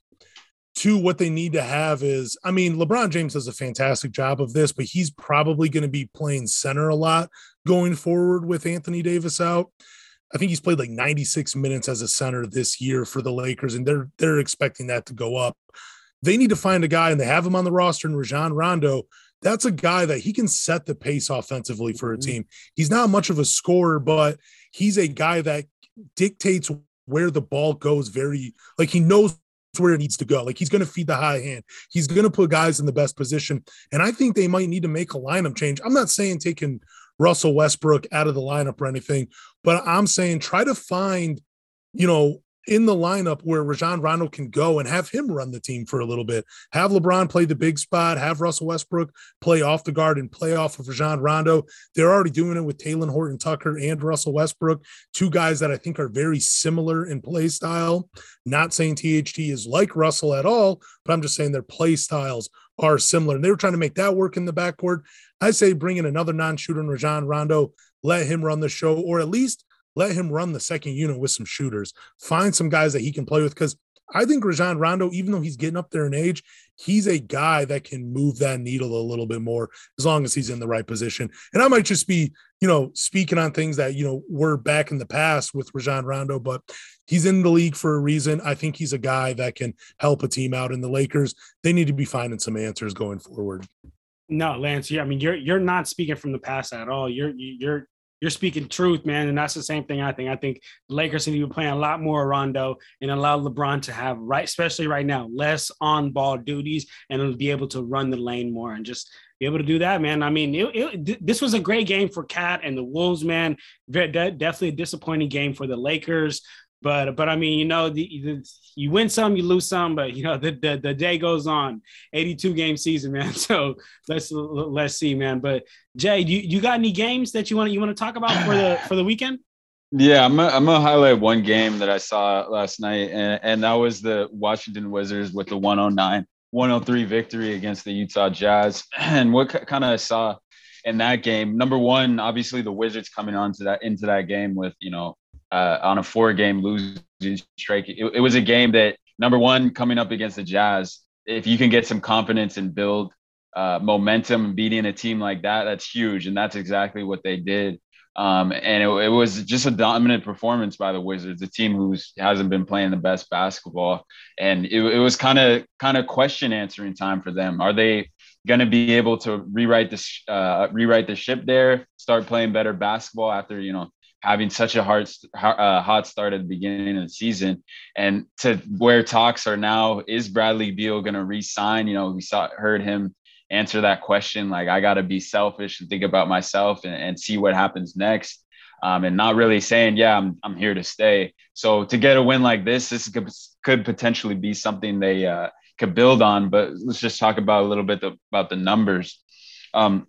Two, what they need to have is, I mean, LeBron James does a fantastic job of this, but he's probably going to be playing center a lot going forward with Anthony Davis out. I think he's played like 96 minutes as a center this year for the Lakers, and they're they're expecting that to go up. They need to find a guy, and they have him on the roster in Rajon Rondo. That's a guy that he can set the pace offensively for a mm-hmm. team. He's not much of a scorer, but he's a guy that dictates where the ball goes very like he knows where it needs to go. Like he's going to feed the high hand. He's going to put guys in the best position. And I think they might need to make a lineup change. I'm not saying taking Russell Westbrook out of the lineup or anything, but I'm saying try to find, you know, in the lineup where Rajon Rondo can go and have him run the team for a little bit. Have LeBron play the big spot, have Russell Westbrook play off the guard and play off of Rajon Rondo. They're already doing it with Talen Horton Tucker and Russell Westbrook, two guys that I think are very similar in play style. Not saying THT is like Russell at all, but I'm just saying their play styles are similar. And they were trying to make that work in the backcourt. I say bring in another non-shooter in Rajon Rondo, let him run the show, or at least let him run the second unit with some shooters. Find some guys that he can play with because I think Rajon Rondo, even though he's getting up there in age, he's a guy that can move that needle a little bit more as long as he's in the right position. And I might just be, you know, speaking on things that, you know, were back in the past with Rajon Rondo, but he's in the league for a reason. I think he's a guy that can help a team out in the Lakers. They need to be finding some answers going forward. No, Lance, yeah, I mean, you're you're not speaking from the past at all. You're you're you're speaking truth, man. And that's the same thing I think. I think the Lakers need to be playing a lot more Rondo and allow LeBron to have right, especially right now, less on ball duties and be able to run the lane more and just be able to do that, man. I mean, it, it, this was a great game for KAT and the Wolves, man. Definitely a disappointing game for the Lakers. But but I mean, you know, the, the, you win some, you lose some. But you know, the, the the day goes on. 82 game season, man. [laughs] So let's let's see, man. But Jay, do you, you got any games that you want you want to talk about for the [sighs] for the weekend? Yeah, I'm gonna, I'm gonna highlight one game that I saw last night, and, and that was the Washington Wizards with the 109 103 victory against the Utah Jazz. [clears throat] And what kind of saw in that game, number one, obviously the Wizards coming on to that into that game with you know uh, on a four game losing streak. It, it, was a game that number one coming up against the Jazz. If you can get some confidence and build uh, momentum, beating a team like that, that's huge, and that's exactly what they did. Um, and it, it, was just a dominant performance by the Wizards, a team who hasn't been playing the best basketball, and it, it was kind of kind of question answering time for them. Are they going to be able to rewrite this uh, rewrite the ship there, start playing better basketball after you know having such a hard uh, hot start at the beginning of the season. And to where talks are now is bradley beal going to resign? You know we saw heard him answer that question like i got to be selfish and think about myself and, and see what happens next. Um, and not really saying yeah I'm, I'm here to stay. So to get a win like this this could, could potentially be something they uh, could build on but let's just talk about a little bit about the numbers. Um,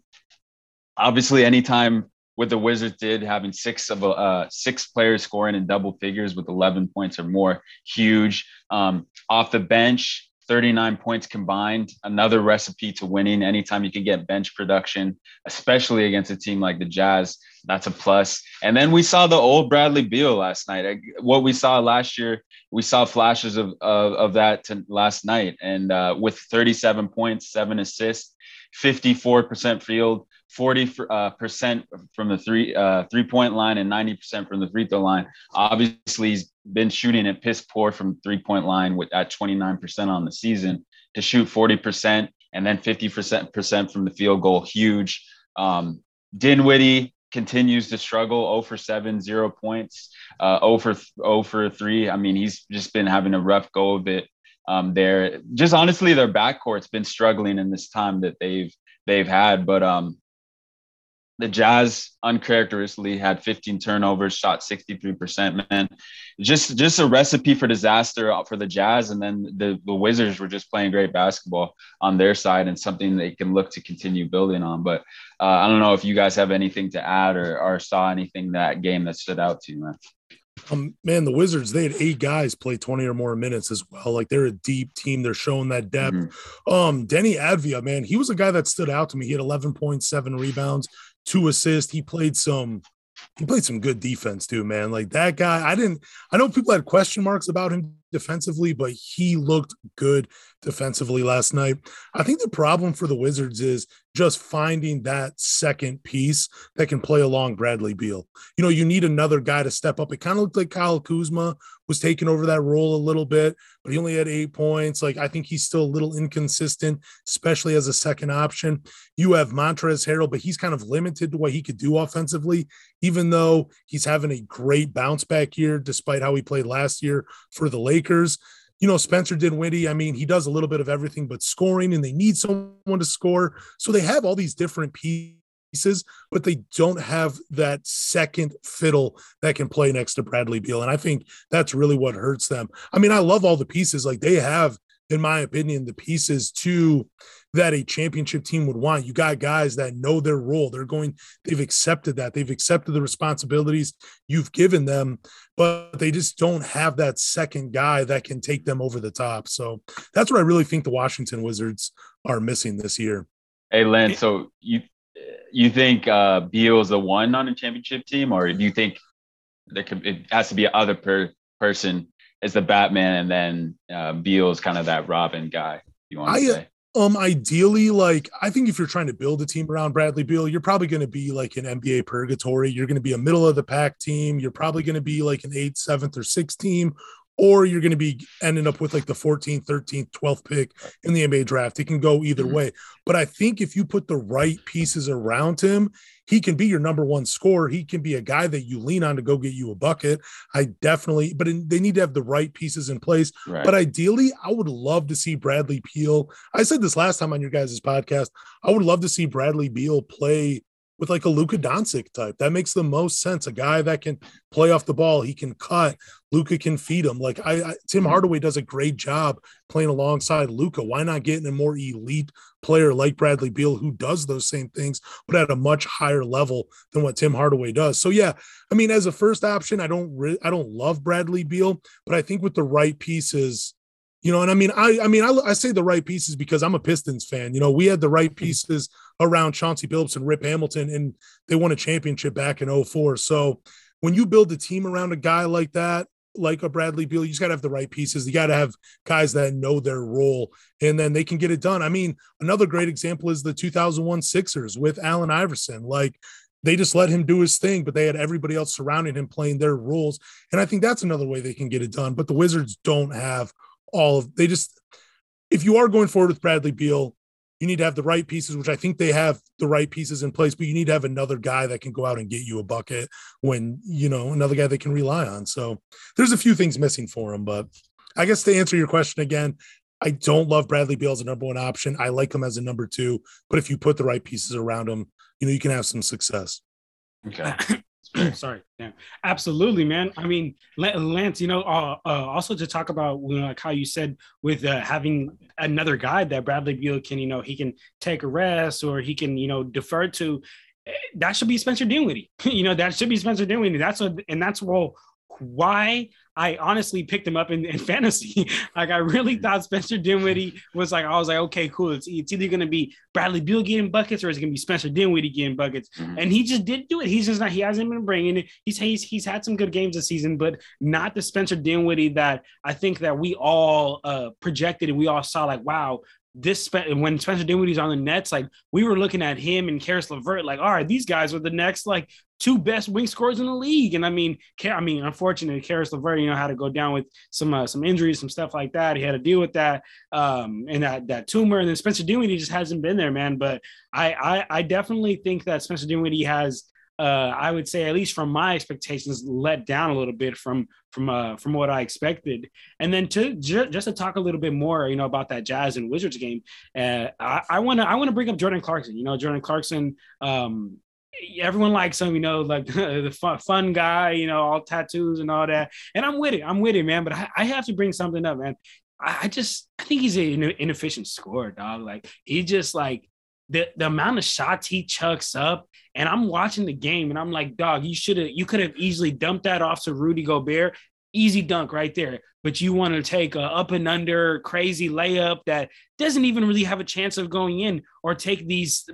obviously anytime what the Wizards did, having six of uh, six players scoring in double figures with 11 points or more, huge. Um, off the bench, 39 points combined, another recipe to winning. Anytime you can get bench production, especially against a team like the Jazz, that's a plus. And then we saw the old Bradley Beal last night. What we saw last year, we saw flashes of of, of that last night, and uh, with 37 points, seven assists, 54% field 40 uh, percent from the three uh, three point line and 90 percent from the free throw line. Obviously, he's been shooting at piss poor from three point line with at 29 percent on the season. To shoot 40 percent and then 50 percent from the field goal, huge. Um, Dinwiddie continues to struggle 0 for 7 0 points uh, 0 for 0 for 3 i mean he's just been having a rough go of it um, there just honestly their backcourt's been struggling in this time that they've they've had but um the Jazz uncharacteristically had 15 turnovers, shot 63%. Man, just just a recipe for disaster for the Jazz, and then the, the Wizards were just playing great basketball on their side, and something they can look to continue building on. But uh, I don't know if you guys have anything to add or, or saw anything that game that stood out to you, man. Um, man, the Wizards, they had eight guys play 20 or more minutes as well. Like they're a deep team. They're showing that depth. Mm-hmm. Um, Deni Avdija, man, he was a guy that stood out to me. He had 11.7 rebounds, two assists. He played some he played some good defense too, man. Like that guy, I didn't I know people had question marks about him defensively, but he looked good defensively last night. I think the problem for the Wizards is just finding that second piece that can play along Bradley Beal. You know, you need another guy to step up. It kind of looked like Kyle Kuzma was taking over that role a little bit, but he only had eight points. Like, I think he's still a little inconsistent, especially as a second option. You have Montrezl Harrell, but he's kind of limited to what he could do offensively, even though he's having a great bounce back year, despite how he played last year for the Lakers you know, Spencer Dinwiddie, I mean, he does a little bit of everything but scoring, and they need someone to score. So they have all these different pieces, but they don't have that second fiddle that can play next to Bradley Beal. And I think that's really what hurts them. I mean, I love all the pieces. Like they have, in my opinion, the pieces to that a championship team would want. You got guys that know their role. They're going, they've accepted that. They've accepted the responsibilities you've given them, but they just don't have that second guy that can take them over the top. So that's what I really think the Washington Wizards are missing this year. Hey, Lance, so you you think uh Beal's the one on a championship team, or do you think there could it has to be another per, person as the Batman and then uh is kind of that Robin guy? You want to say? Um, ideally, like I think if you're trying to build a team around Bradley Beal, you're probably going to be like an NBA purgatory. You're going to be a middle of the pack team. You're probably going to be like an eighth, seventh, or sixth team, or you're going to be ending up with like the 14th, 13th, 12th pick in the NBA draft. It can go either mm-hmm. way. But I think if you put the right pieces around him, he can be your number one scorer. He can be a guy that you lean on to go get you a bucket. I definitely, but in, they need to have the right pieces in place. Right. But ideally, I would love to see Bradley Beal. I said this last time on your guys' podcast. I would love to see Bradley Beal play with like a Luka Doncic type. That makes the most sense. A guy that can play off the ball, he can cut. Luka can feed him. Like I, I Tim mm-hmm. Hardaway does a great job playing alongside Luka. Why not get a more elite player like Bradley Beal who does those same things, but at a much higher level than what Tim Hardaway does? So yeah, I mean, as a first option, I don't re- I don't love Bradley Beal, but I think with the right pieces. You know, and I mean, I I mean, I, I say the right pieces because I'm a Pistons fan. You know, we had the right mm-hmm. pieces around Chauncey Billups and Rip Hamilton, and they won a championship back in 04. So when you build a team around a guy like that, like a Bradley Beal, you just got to have the right pieces. You got to have guys that know their role, and then they can get it done. I mean, another great example is the 2001 Sixers with Allen Iverson. Like they just let him do his thing, but they had everybody else surrounding him playing their roles. And I think that's another way they can get it done. But the Wizards don't have all of. They just, if you are going forward with Bradley Beal, you need to have the right pieces, which I think they have the right pieces in place, but you need to have another guy that can go out and get you a bucket when, you know, another guy they can rely on. So there's a few things missing for him. But I guess to answer your question again, I don't love Bradley Beal as a number one option. I like him as a number two, but if you put the right pieces around him, you know, you can have some success. Okay. Sorry. Yeah absolutely man. I mean lance you know uh, uh, also to talk about you know, like how you said with uh, having another guy that bradley beal can you know he can take a rest or he can you know defer to eh, that should be spencer dinwiddie. [laughs] You know that should be spencer dinwiddie. That's what and that's well why I honestly picked him up in, in [laughs] fantasy. like I really thought Spencer Dinwiddie was like, I was like, okay, cool. It's, it's either gonna be Bradley Beal getting buckets or it's gonna be Spencer Dinwiddie getting buckets. Mm-hmm. And he just didn't do it. He's just not. He hasn't been bringing it. He's he's he's had some good games this season, but not the Spencer Dinwiddie that I think that we all uh, projected and we all saw. Like, wow, this when Spencer Dinwiddie's on the Nets, like we were looking at him and Caris LeVert, like, all right, these guys are the next like two best wing scorers in the league. And I mean, I mean, unfortunately, Caris LeVert, you know, had to go down with some uh, some injuries, some stuff like that. He had to deal with that um, and that that tumor. And then Spencer Dinwiddie just hasn't been there, man. But I I, I definitely think that Spencer Dinwiddie has uh, I would say, at least from my expectations, let down a little bit from from uh, from what I expected. And then to ju- just to talk a little bit more, you know, about that Jazz and Wizards game, uh, I want to I want to bring up Jordan Clarkson. You know, Jordan Clarkson. Um, everyone likes him, you know, like [laughs] the fun, guy, you know, all tattoos and all that. And I'm with it. I'm with it, man. But I, I have to bring something up, man. I, I just I think he's an inefficient scorer, dog. Like he just like the the amount of shots he chucks up, and I'm watching the game, and I'm like, dog, you should have you could have easily dumped that off to Rudy Gobert. Easy dunk right there. But you want to take a up and under crazy layup that doesn't even really have a chance of going in, or take these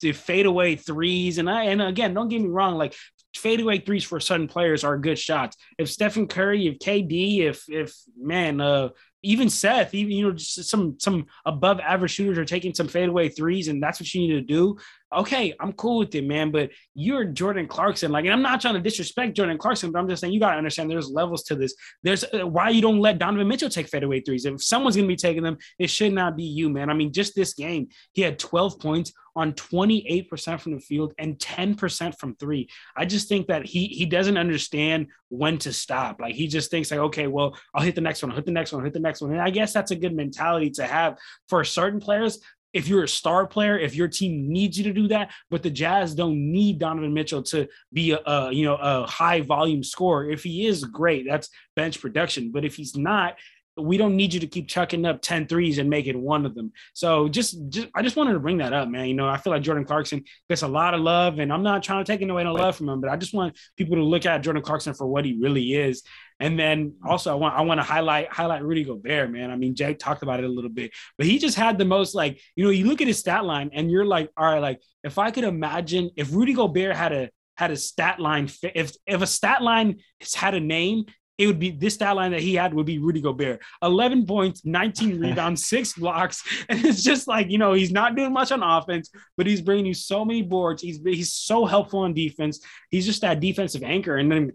the fadeaway threes. And I and again, don't get me wrong, like fadeaway threes for certain players are good shots. If Stephen Curry, if KD, if if man, uh, even Seth, even you know, just some some above average shooters are taking some fadeaway threes, and that's what you need to do okay, I'm cool with it, man. But you're Jordan Clarkson. Like, and I'm not trying to disrespect Jordan Clarkson, but I'm just saying you got to understand there's levels to this. There's uh, why you don't let Donovan Mitchell take fadeaway threes. If someone's going to be taking them, it should not be you, man. I mean, just this game, he had 12 points on 28% from the field and 10% from three. I just think that he he doesn't understand when to stop. Like he just thinks like, okay, well, I'll hit the next one, I'll hit the next one, I'll hit the next one. And I guess that's a good mentality to have for certain players if you're a star player, if your team needs you to do that, but the Jazz don't need Donovan Mitchell to be a, a, you know a high volume scorer. If he is great, that's bench production. But if he's not, we don't need you to keep chucking up 10 threes and making one of them. So just, just I just wanted to bring that up, man. You know, I feel like Jordan Clarkson gets a lot of love, and I'm not trying to take away no love from him, but I just want people to look at Jordan Clarkson for what he really is. And then also I want I want to highlight highlight Rudy Gobert, man. I mean, Jake talked about it a little bit, but he just had the most like, you know, you look at his stat line and you're like, all right, like if I could imagine if Rudy Gobert had a had a stat line, if if a stat line had a name, it would be this stat line that he had would be Rudy Gobert. 11 points, 19 [laughs] rebounds, six blocks. [laughs] And it's just like, you know, he's not doing much on offense, but he's bringing you so many boards. He's, he's so helpful on defense. He's just that defensive anchor. And then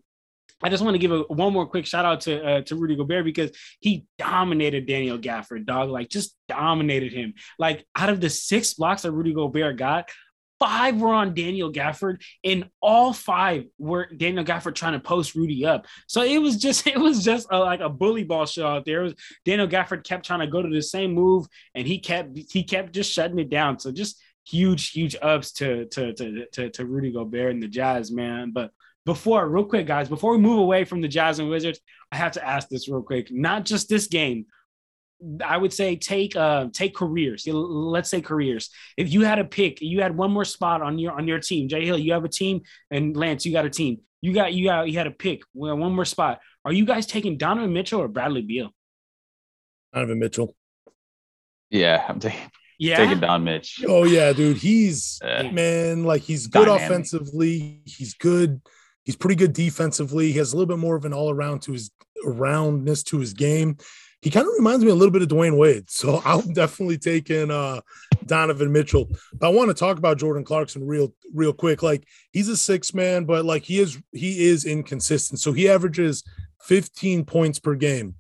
I just want to give a, one more quick shout out to uh, to Rudy Gobert because he dominated Daniel Gafford, dog. Like just dominated him. Like out of the six blocks that Rudy Gobert got, five were on Daniel Gafford, and all five were Daniel Gafford trying to post Rudy up. So it was just [laughs] it was just a, like a bully ball show out there. Was, Daniel Gafford kept trying to go to the same move, and he kept he kept just shutting it down. So just huge huge ups to to to to, to Rudy Gobert and the Jazz, man. But before, real quick, guys, before we move away from the Jazz and Wizards, I have to ask this real quick. Not just this game. I would say take uh take careers. Let's say careers. If you had a pick, you had one more spot on your on your team. Jay Hill, you have a team, and Lance, you got a team. You got you got you had a pick. Well, one more spot. Are you guys taking Donovan Mitchell or Bradley Beal? Donovan Mitchell. Yeah, I'm taking Yeah. taking Don Mitch. Oh yeah, dude. He's Uh, man, like he's good Dynamic. offensively. He's good. He's pretty good defensively. He has a little bit more of an all around to his aroundness to his game. He kind of reminds me a little bit of Dwyane Wade. So [laughs] I'm definitely taking uh Donovan Mitchell. But I want to talk about Jordan Clarkson real real quick. Like he's a six man, but like he is he is inconsistent. So he averages 15 points per game.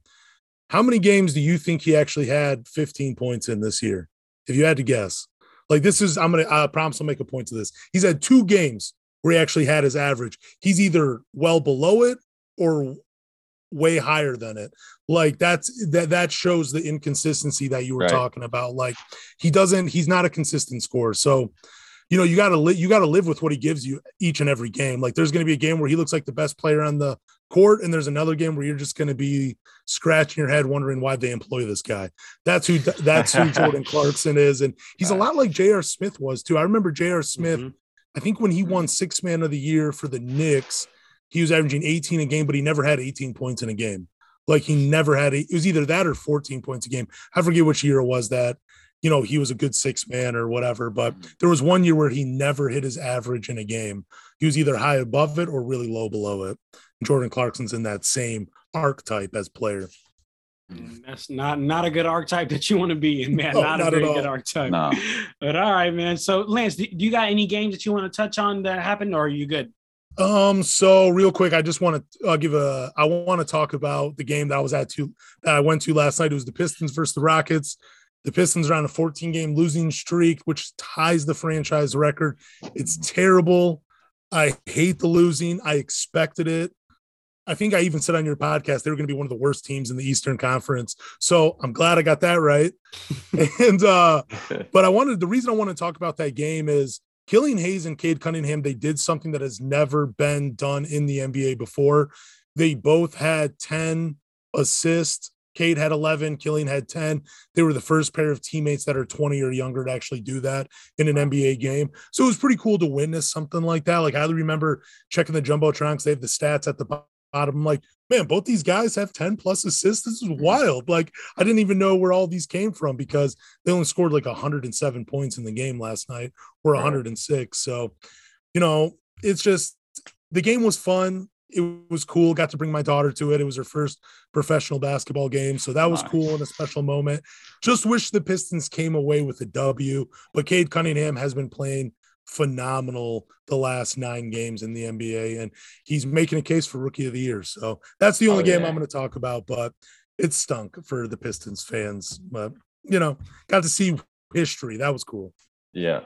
How many games do you think he actually had 15 points in this year? If you had to guess. Like this is I'm gonna I promise I'll make a point to this. He's had two games where he actually had his average. He's either well below it or way higher than it. Like that's that that shows the inconsistency that you were Right. talking about. Like he doesn't he's not a consistent scorer. So you know, you got to li- you got to live with what he gives you each and every game. Like there's going to be a game where he looks like the best player on the court and there's another game where you're just going to be scratching your head wondering why they employ this guy. That's who that's who [laughs] Jordan Clarkson is and he's a lot like J.R. Smith was too. I remember J.R. Smith Mhm. I think when he mm-hmm. won six man of the year for the Knicks, he was averaging 18 a game, but he never had 18 points in a game. Like he never had it It was either that or 14 points a game. I forget which year it was that, you know, he was a good six man or whatever. But mm-hmm. there was one year where he never hit his average in a game. He was either high above it or really low below it. Jordan Clarkson's in that same archetype as player. And That's not not a good archetype that you want to be in, man. No, not, a not at very good archetype. No. [laughs] But all right, man. So Lance, do, do you got any games that you want to touch on that happened, or are you good? Um, so real quick, I just want to uh, give a I want to talk about the game that I was at to that I went to last night. It was the Pistons versus the Rockets. The Pistons are on a 14 game losing streak, which ties the franchise record. It's terrible. I hate the losing. I expected it. I think I even said on your podcast they were going to be one of the worst teams in the Eastern Conference. So I'm glad I got that right. [laughs] and uh [laughs] but I wanted the reason I want to talk about that game is Killian Hayes and Cade Cunningham, they did something that has never been done in the NBA before. They both had 10 assists. Cade had 11, Killian had 10. They were the first pair of teammates that are 20 or younger to actually do that in an NBA game. So it was pretty cool to witness something like that. Like I remember checking the Jumbotron because they have the stats at the bottom. I'm like, man, both these guys have 10 plus assists. This is mm-hmm. wild. Like I didn't even know where all these came from because they only scored like 107 points in the game last night or 106. So, you know, it's just the game was fun it was cool. Got to bring my daughter to it. It was her first professional basketball game, so that was nice. cool and a special moment. Just wish the Pistons came away with a W. But Cade Cunningham has been playing phenomenal the last nine games in the NBA, and he's making a case for Rookie of the Year. So that's the only oh, game yeah. I'm going to talk about. But it stunk for the Pistons fans. But you know, got to see history. That was cool. Yeah,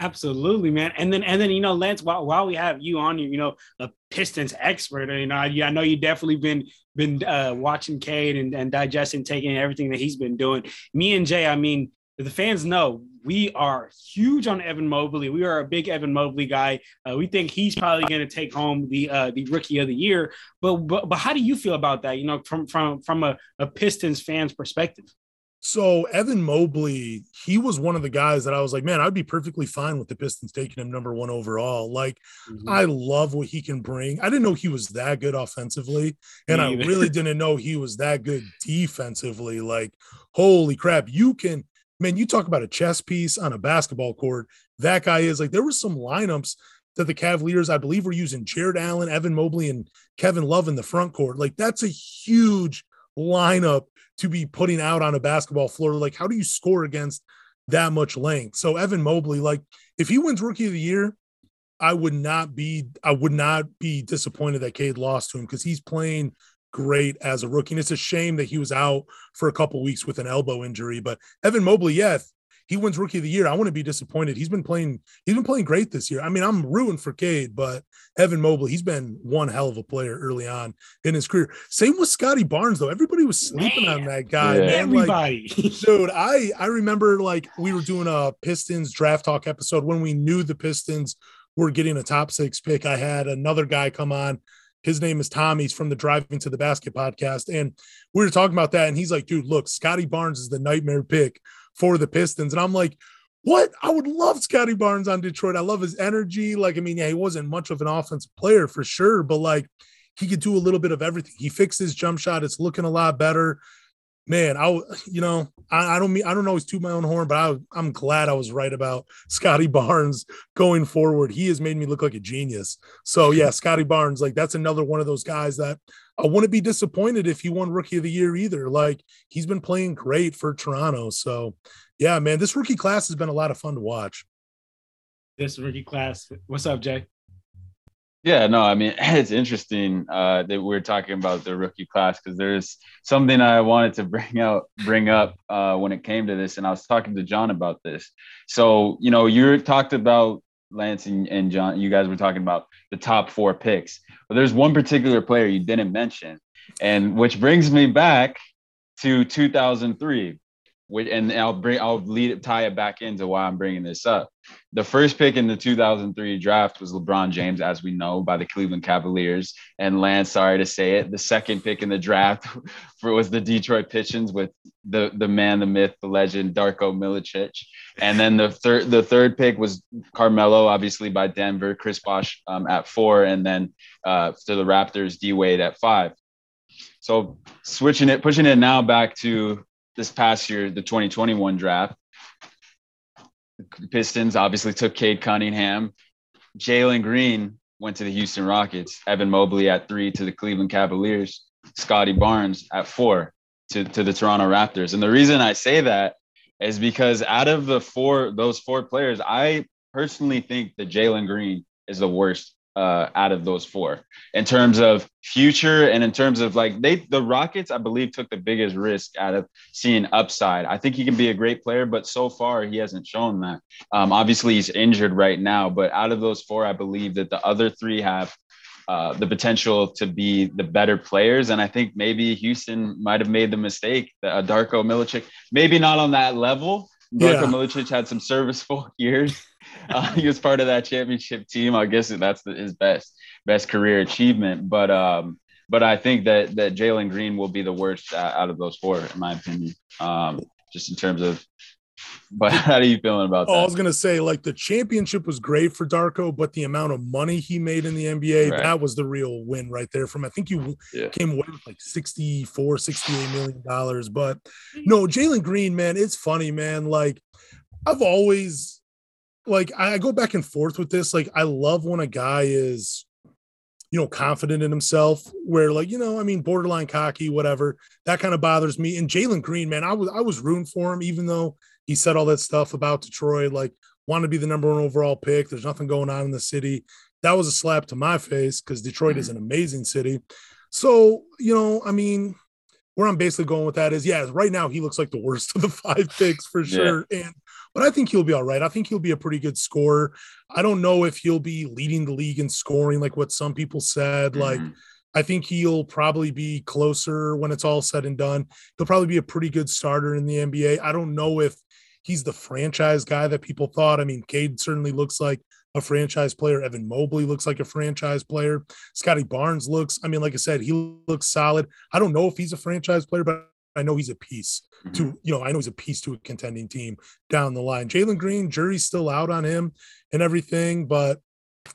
Absolutely, man. And then and then you know, Lance, while, while we have you on, you you know, a Pistons expert, you know, I, I know you definitely been been uh, watching Cade and, and digesting, taking everything that he's been doing. Me and Jay, I mean, the fans know we are huge on Evan Mobley. We are a big Evan Mobley guy. Uh, we think he's probably going to take home the uh, the Rookie of the Year. But, but but how do you feel about that? You know, from from from a, a Pistons fans perspective. So Evan Mobley, he was one of the guys that I was like, man, I'd be perfectly fine with the Pistons taking him number one overall. Like, mm-hmm. I love what he can bring. I didn't know he was that good offensively, and I really didn't know he was that good defensively. Like, holy crap, you can, man, you talk about a chess piece on a basketball court. That guy is like, there were some lineups that the Cavaliers, I believe, were using Jarrett Allen, Evan Mobley, and Kevin Love in the front court. Like, that's a huge lineup to be putting out on a basketball floor. Like, how do you score against that much length? So Evan Mobley, like, if he wins Rookie of the Year, I would not be I would not be disappointed that Cade lost to him because he's playing great as a rookie. And it's a shame that he was out for a couple weeks with an elbow injury. But Evan Mobley, yeah, he wins rookie of the year, I wouldn't be disappointed. He's been playing, he's been playing great this year. I mean, I'm rooting for Cade, but Evan Mobley, he's been one hell of a player early on in his career. Same with Scottie Barnes, though. Everybody was sleeping man. on that guy. Yeah. Everybody. Like, [laughs] dude, I I remember like we were doing a Pistons draft talk episode when we knew the Pistons were getting a top six pick. I had another guy come on. His name is Tom. He's from the Driving to the Basket podcast. And we were talking about that. And he's like, dude, look, Scottie Barnes is the nightmare pick for the Pistons. And I'm like, what? I would love Scottie Barnes on Detroit. I love his energy. Like, I mean, yeah, he wasn't much of an offensive player for sure, but like he could do a little bit of everything. He fixed his jump shot. It's looking a lot better. Man, I you know, I, I don't mean I don't always toot my own horn, but I, I'm glad I was right about [laughs] Scottie Barnes going forward. He has made me look like a genius. So yeah, Scottie Barnes, like that's another one of those guys that I wouldn't be disappointed if he won Rookie of the Year either. Like he's been playing great for Toronto. So, yeah, man, this rookie class has been a lot of fun to watch. This rookie class. What's up, Jay? Yeah, no, I mean [laughs] it's interesting uh, that we're talking about the rookie class because there's something I wanted to [laughs] bring out, bring up uh, when it came to this, and I was talking to John about this. So you know, you talked about Lance and, and John, you guys were talking about the top four picks. But there's one particular player you didn't mention, and which brings me back to 2003. And I'll bring I'll lead tie it back into why I'm bringing this up. The first pick in the 2003 draft was LeBron James, as we know, by the Cleveland Cavaliers. And Lance, sorry to say it, the second pick in the draft [laughs] for, was the Detroit Pistons with the the man, the myth, the legend, Darko Milicic. And then the third the third pick was Carmelo, obviously by Denver, Chris Bosh um, at four, and then uh, to the Raptors, D Wade at five. So switching it, pushing it now back to this past year, the 2021 draft. The Pistons obviously took Cade Cunningham. Jalen Green went to the Houston Rockets. Evan Mobley at three to the Cleveland Cavaliers. Scottie Barnes at four to, to the Toronto Raptors. And the reason I say that is because out of the four, those four players, I personally think that Jalen Green is the worst uh, out of those four in terms of future and in terms of like they the Rockets, I believe, took the biggest risk out of seeing upside. I think he can be a great player, but so far he hasn't shown that. Um, obviously, he's injured right now, but out of those four, I believe that the other three have uh, the potential to be the better players. And I think maybe Houston might have made the mistake that uh, Darko Milicic, maybe not on that level. Darko yeah. Milicic had some serviceable [laughs] years uh, he was part of that championship team. I guess that's the, his best best career achievement. But um, but I think that that Jalen Green will be the worst out of those four, in my opinion. Um, just in terms of. But [laughs] how are you feeling about oh, that? I was gonna say, like the championship was great for Darko, but the amount of money he made in the NBA, right. that was the real win right there. From I think you yeah. came away with like 64, 68 million dollars. But no, Jalen Green, man, it's funny, man. Like I've always like I go back and forth with this. Like I love when a guy is you know, confident in himself, where like, you know, I mean, borderline cocky, whatever. That kind of bothers me. And Jalen Green, man, I was I was rooting for him, even though he said all that stuff about Detroit, like want to be the number one overall pick. There's nothing going on in the city. That was a slap to my face because Detroit mm-hmm. is an amazing city. So, you know, I mean, where I'm basically going with that is, yeah, right now he looks like the worst [laughs] of the five picks for sure. Yeah. And but I think he'll be all right. I think he'll be a pretty good scorer. I don't know if he'll be leading the league in scoring like what some people said. Mm-hmm. Like, I think he'll probably be closer when it's all said and done. He'll probably be a pretty good starter in the NBA. I don't know if he's the franchise guy that people thought. I mean, Cade certainly looks like a franchise player. Evan Mobley looks like a franchise player. Scottie Barnes looks, I mean, like I said, he looks solid. I don't know if he's a franchise player, but I know he's a piece mm-hmm. to, you know, I know he's a piece to a contending team down the line. Jalen Green, jury's still out on him and everything. But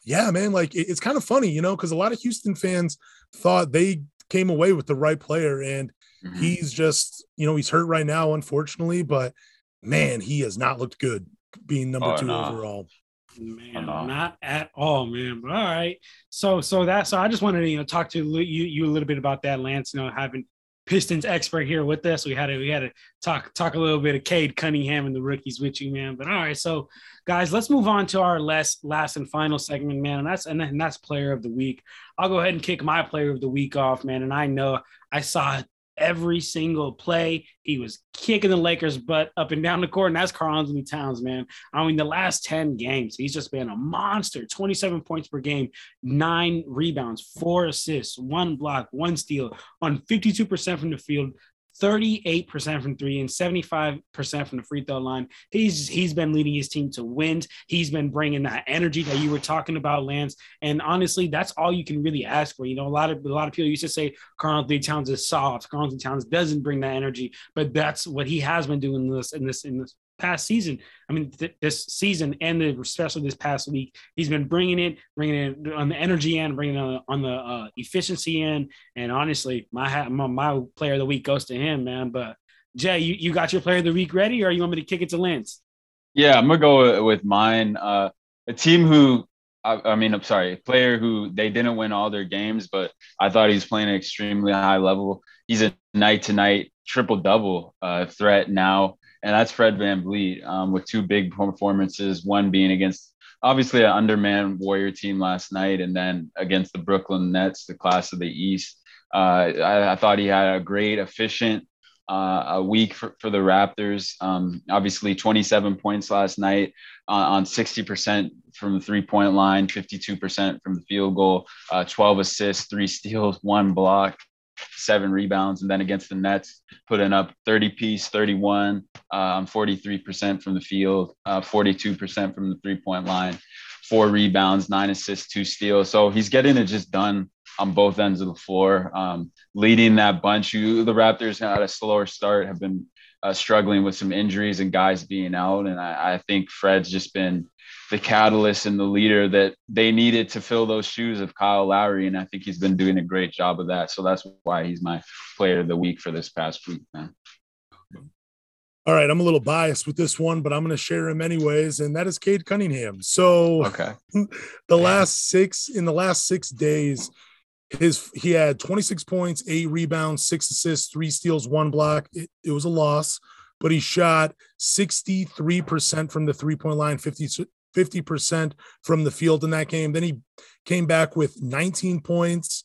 yeah, man, like it, it's kind of funny, you know, because a lot of Houston fans thought they came away with the right player and mm-hmm. he's just, you know, he's hurt right now, unfortunately, but man, he has not looked good being number oh, two no. overall. Man, no. not at all, man. But all right. So so that so I just wanted to you know talk to you you a little bit about that, Lance. You know, having Pistons expert here with us. We had to we had to talk talk a little bit of Cade Cunningham and the rookies with you, man. But all right, so guys, let's move on to our last last and final segment, man. And that's and, and that's player of the week. I'll go ahead and kick my player of the week off, man. And I know I saw every single play. He was kicking the Lakers' butt up and down the court, and that's Karl-Anthony Towns, man. I mean, the last 10 games, he's just been a monster 27 points per game, nine rebounds, four assists, one block, one steal on 52% from the field, 38% from three and 75% from the free throw line. He's he's been leading his team to wins. He's been bringing that energy that you were talking about, Lance. And honestly, that's all you can really ask for. You know, a lot of a lot of people used to say Karl-Anthony Towns is soft. Karl-Anthony Towns doesn't bring that energy, but that's what he has been doing this in this in this past season. I mean, th- this season and the, especially this past week, he's been bringing it, bringing it on the energy end, bringing it on, on the uh, efficiency end. And honestly, my, my, my player of the week goes to him, man. But Jay, you, you got your player of the week ready, or you want me to kick it to Lance? Yeah, I'm gonna go with mine. Uh, a team who I, mean, I'm sorry, player who they didn't win all their games, but I thought he's playing an extremely high level. He's a night to night triple double uh, threat now and that's Fred VanVleet um, with two big performances, one being against obviously an underman Warrior team last night, and then against the Brooklyn Nets, the class of the East. Uh, I, I, thought he had a great, efficient uh, a week for, for the Raptors. Um, obviously, 27 points last night on 60% from the three point line, 52% from the field goal, uh, 12 assists, three steals, one block seven rebounds, and then against the Nets, putting up 30 piece, 31, um, 43% from the field, uh, 42% from the three point line, four rebounds, nine assists, two steals. So he's getting it just done on both ends of the floor, um, leading that bunch. You, the Raptors had a slower start, have been uh, struggling with some injuries and guys being out, and I, I think Fred's just been the catalyst and the leader that they needed to fill those shoes of Kyle Lowry. And I think he's been doing a great job of that. So that's why he's my player of the week for this past week, man. All right, I'm a little biased with this one, but I'm going to share him anyways, and that is Cade Cunningham. So, okay, [laughs] the last six in the last six days, his he had 26 points, eight rebounds, six assists, three steals, one block. It, it was a loss, but he shot 63% from the three point line, 50, 50% from the field in that game. Then he came back with 19 points,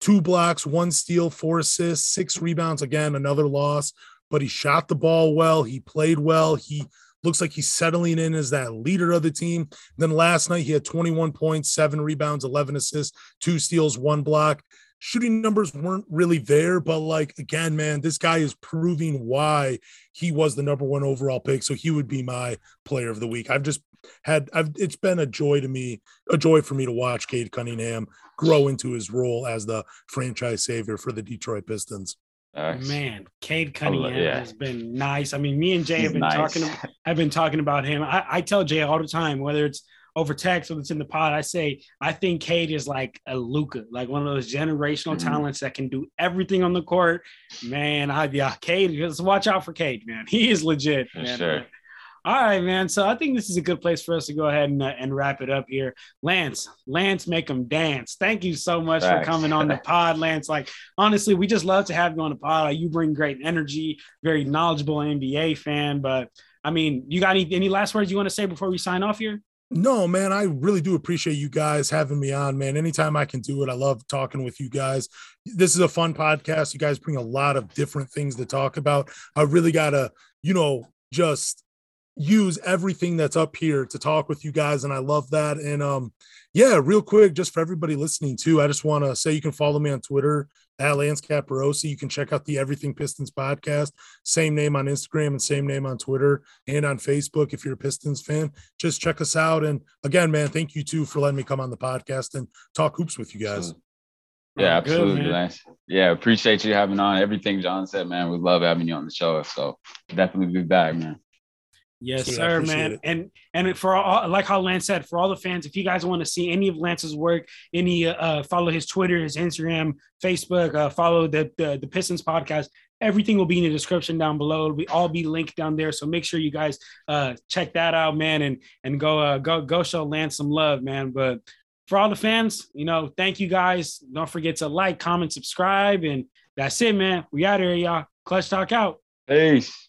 two blocks, one steal, four assists, six rebounds. Again, another loss, but he shot the ball well. He played well. He looks like he's settling in as that leader of the team. Then last night, he had 21 points, seven rebounds, 11 assists, two steals, one block. Shooting numbers weren't really there, but like again, man, this guy is proving why he was the number one overall pick. So he would be my player of the week. I've just had I've it's been a joy to me, a joy for me to watch Cade Cunningham grow into his role as the franchise savior for the Detroit Pistons. Man, Cade Cunningham yeah. has been nice. I mean, me and Jay He's have been nice. talking. I've been talking about him. I, I tell Jay all the time, whether it's over text or it's in the pod, I say I think Cade is like a Luka, like one of those generational mm-hmm. talents that can do everything on the court. Man, I yeah, Cade, just watch out for Cade, man. [laughs] He is legit. For man. Sure. All right, man. So I think this is a good place for us to go ahead and, uh, and wrap it up here. Lance, Lance, make them dance. Thank you so much Thanks. for coming on the [laughs] pod, Lance. Like, honestly, we just love to have you on the pod. You bring great energy, very knowledgeable NBA fan. But I mean, you got any, any last words you want to say before we sign off here? No, man, I really do appreciate you guys having me on, man. Anytime I can do it, I love talking with you guys. This is a fun podcast. You guys bring a lot of different things to talk about. I really got to, you know, just use everything that's up here to talk with you guys and i love that and um yeah real quick just for everybody listening too i just want to say you can follow me on twitter at lance caporossi you can check out the everything pistons podcast same name on instagram and same name on twitter and on facebook if you're a pistons fan just check us out and again man thank you too for letting me come on the podcast and talk hoops with you guys yeah, absolutely, Good, Lance. Yeah, appreciate you having on everything John said, man. We love having you on the show. So definitely be back, man. Yes, sir, man. It. And and for all, like how Lance said, for all the fans, if you guys want to see any of Lance's work, any uh, follow his Twitter, his Instagram, Facebook, uh, follow the, the the Pistons podcast. Everything will be in the description down below. It'll be all be linked down there. So make sure you guys uh, check that out, man, and and go uh, go go show Lance some love, man. But for all the fans, you know, thank you guys. Don't forget to like, comment, subscribe, and that's it, man. We out here, y'all. Clutch Talk out. Peace.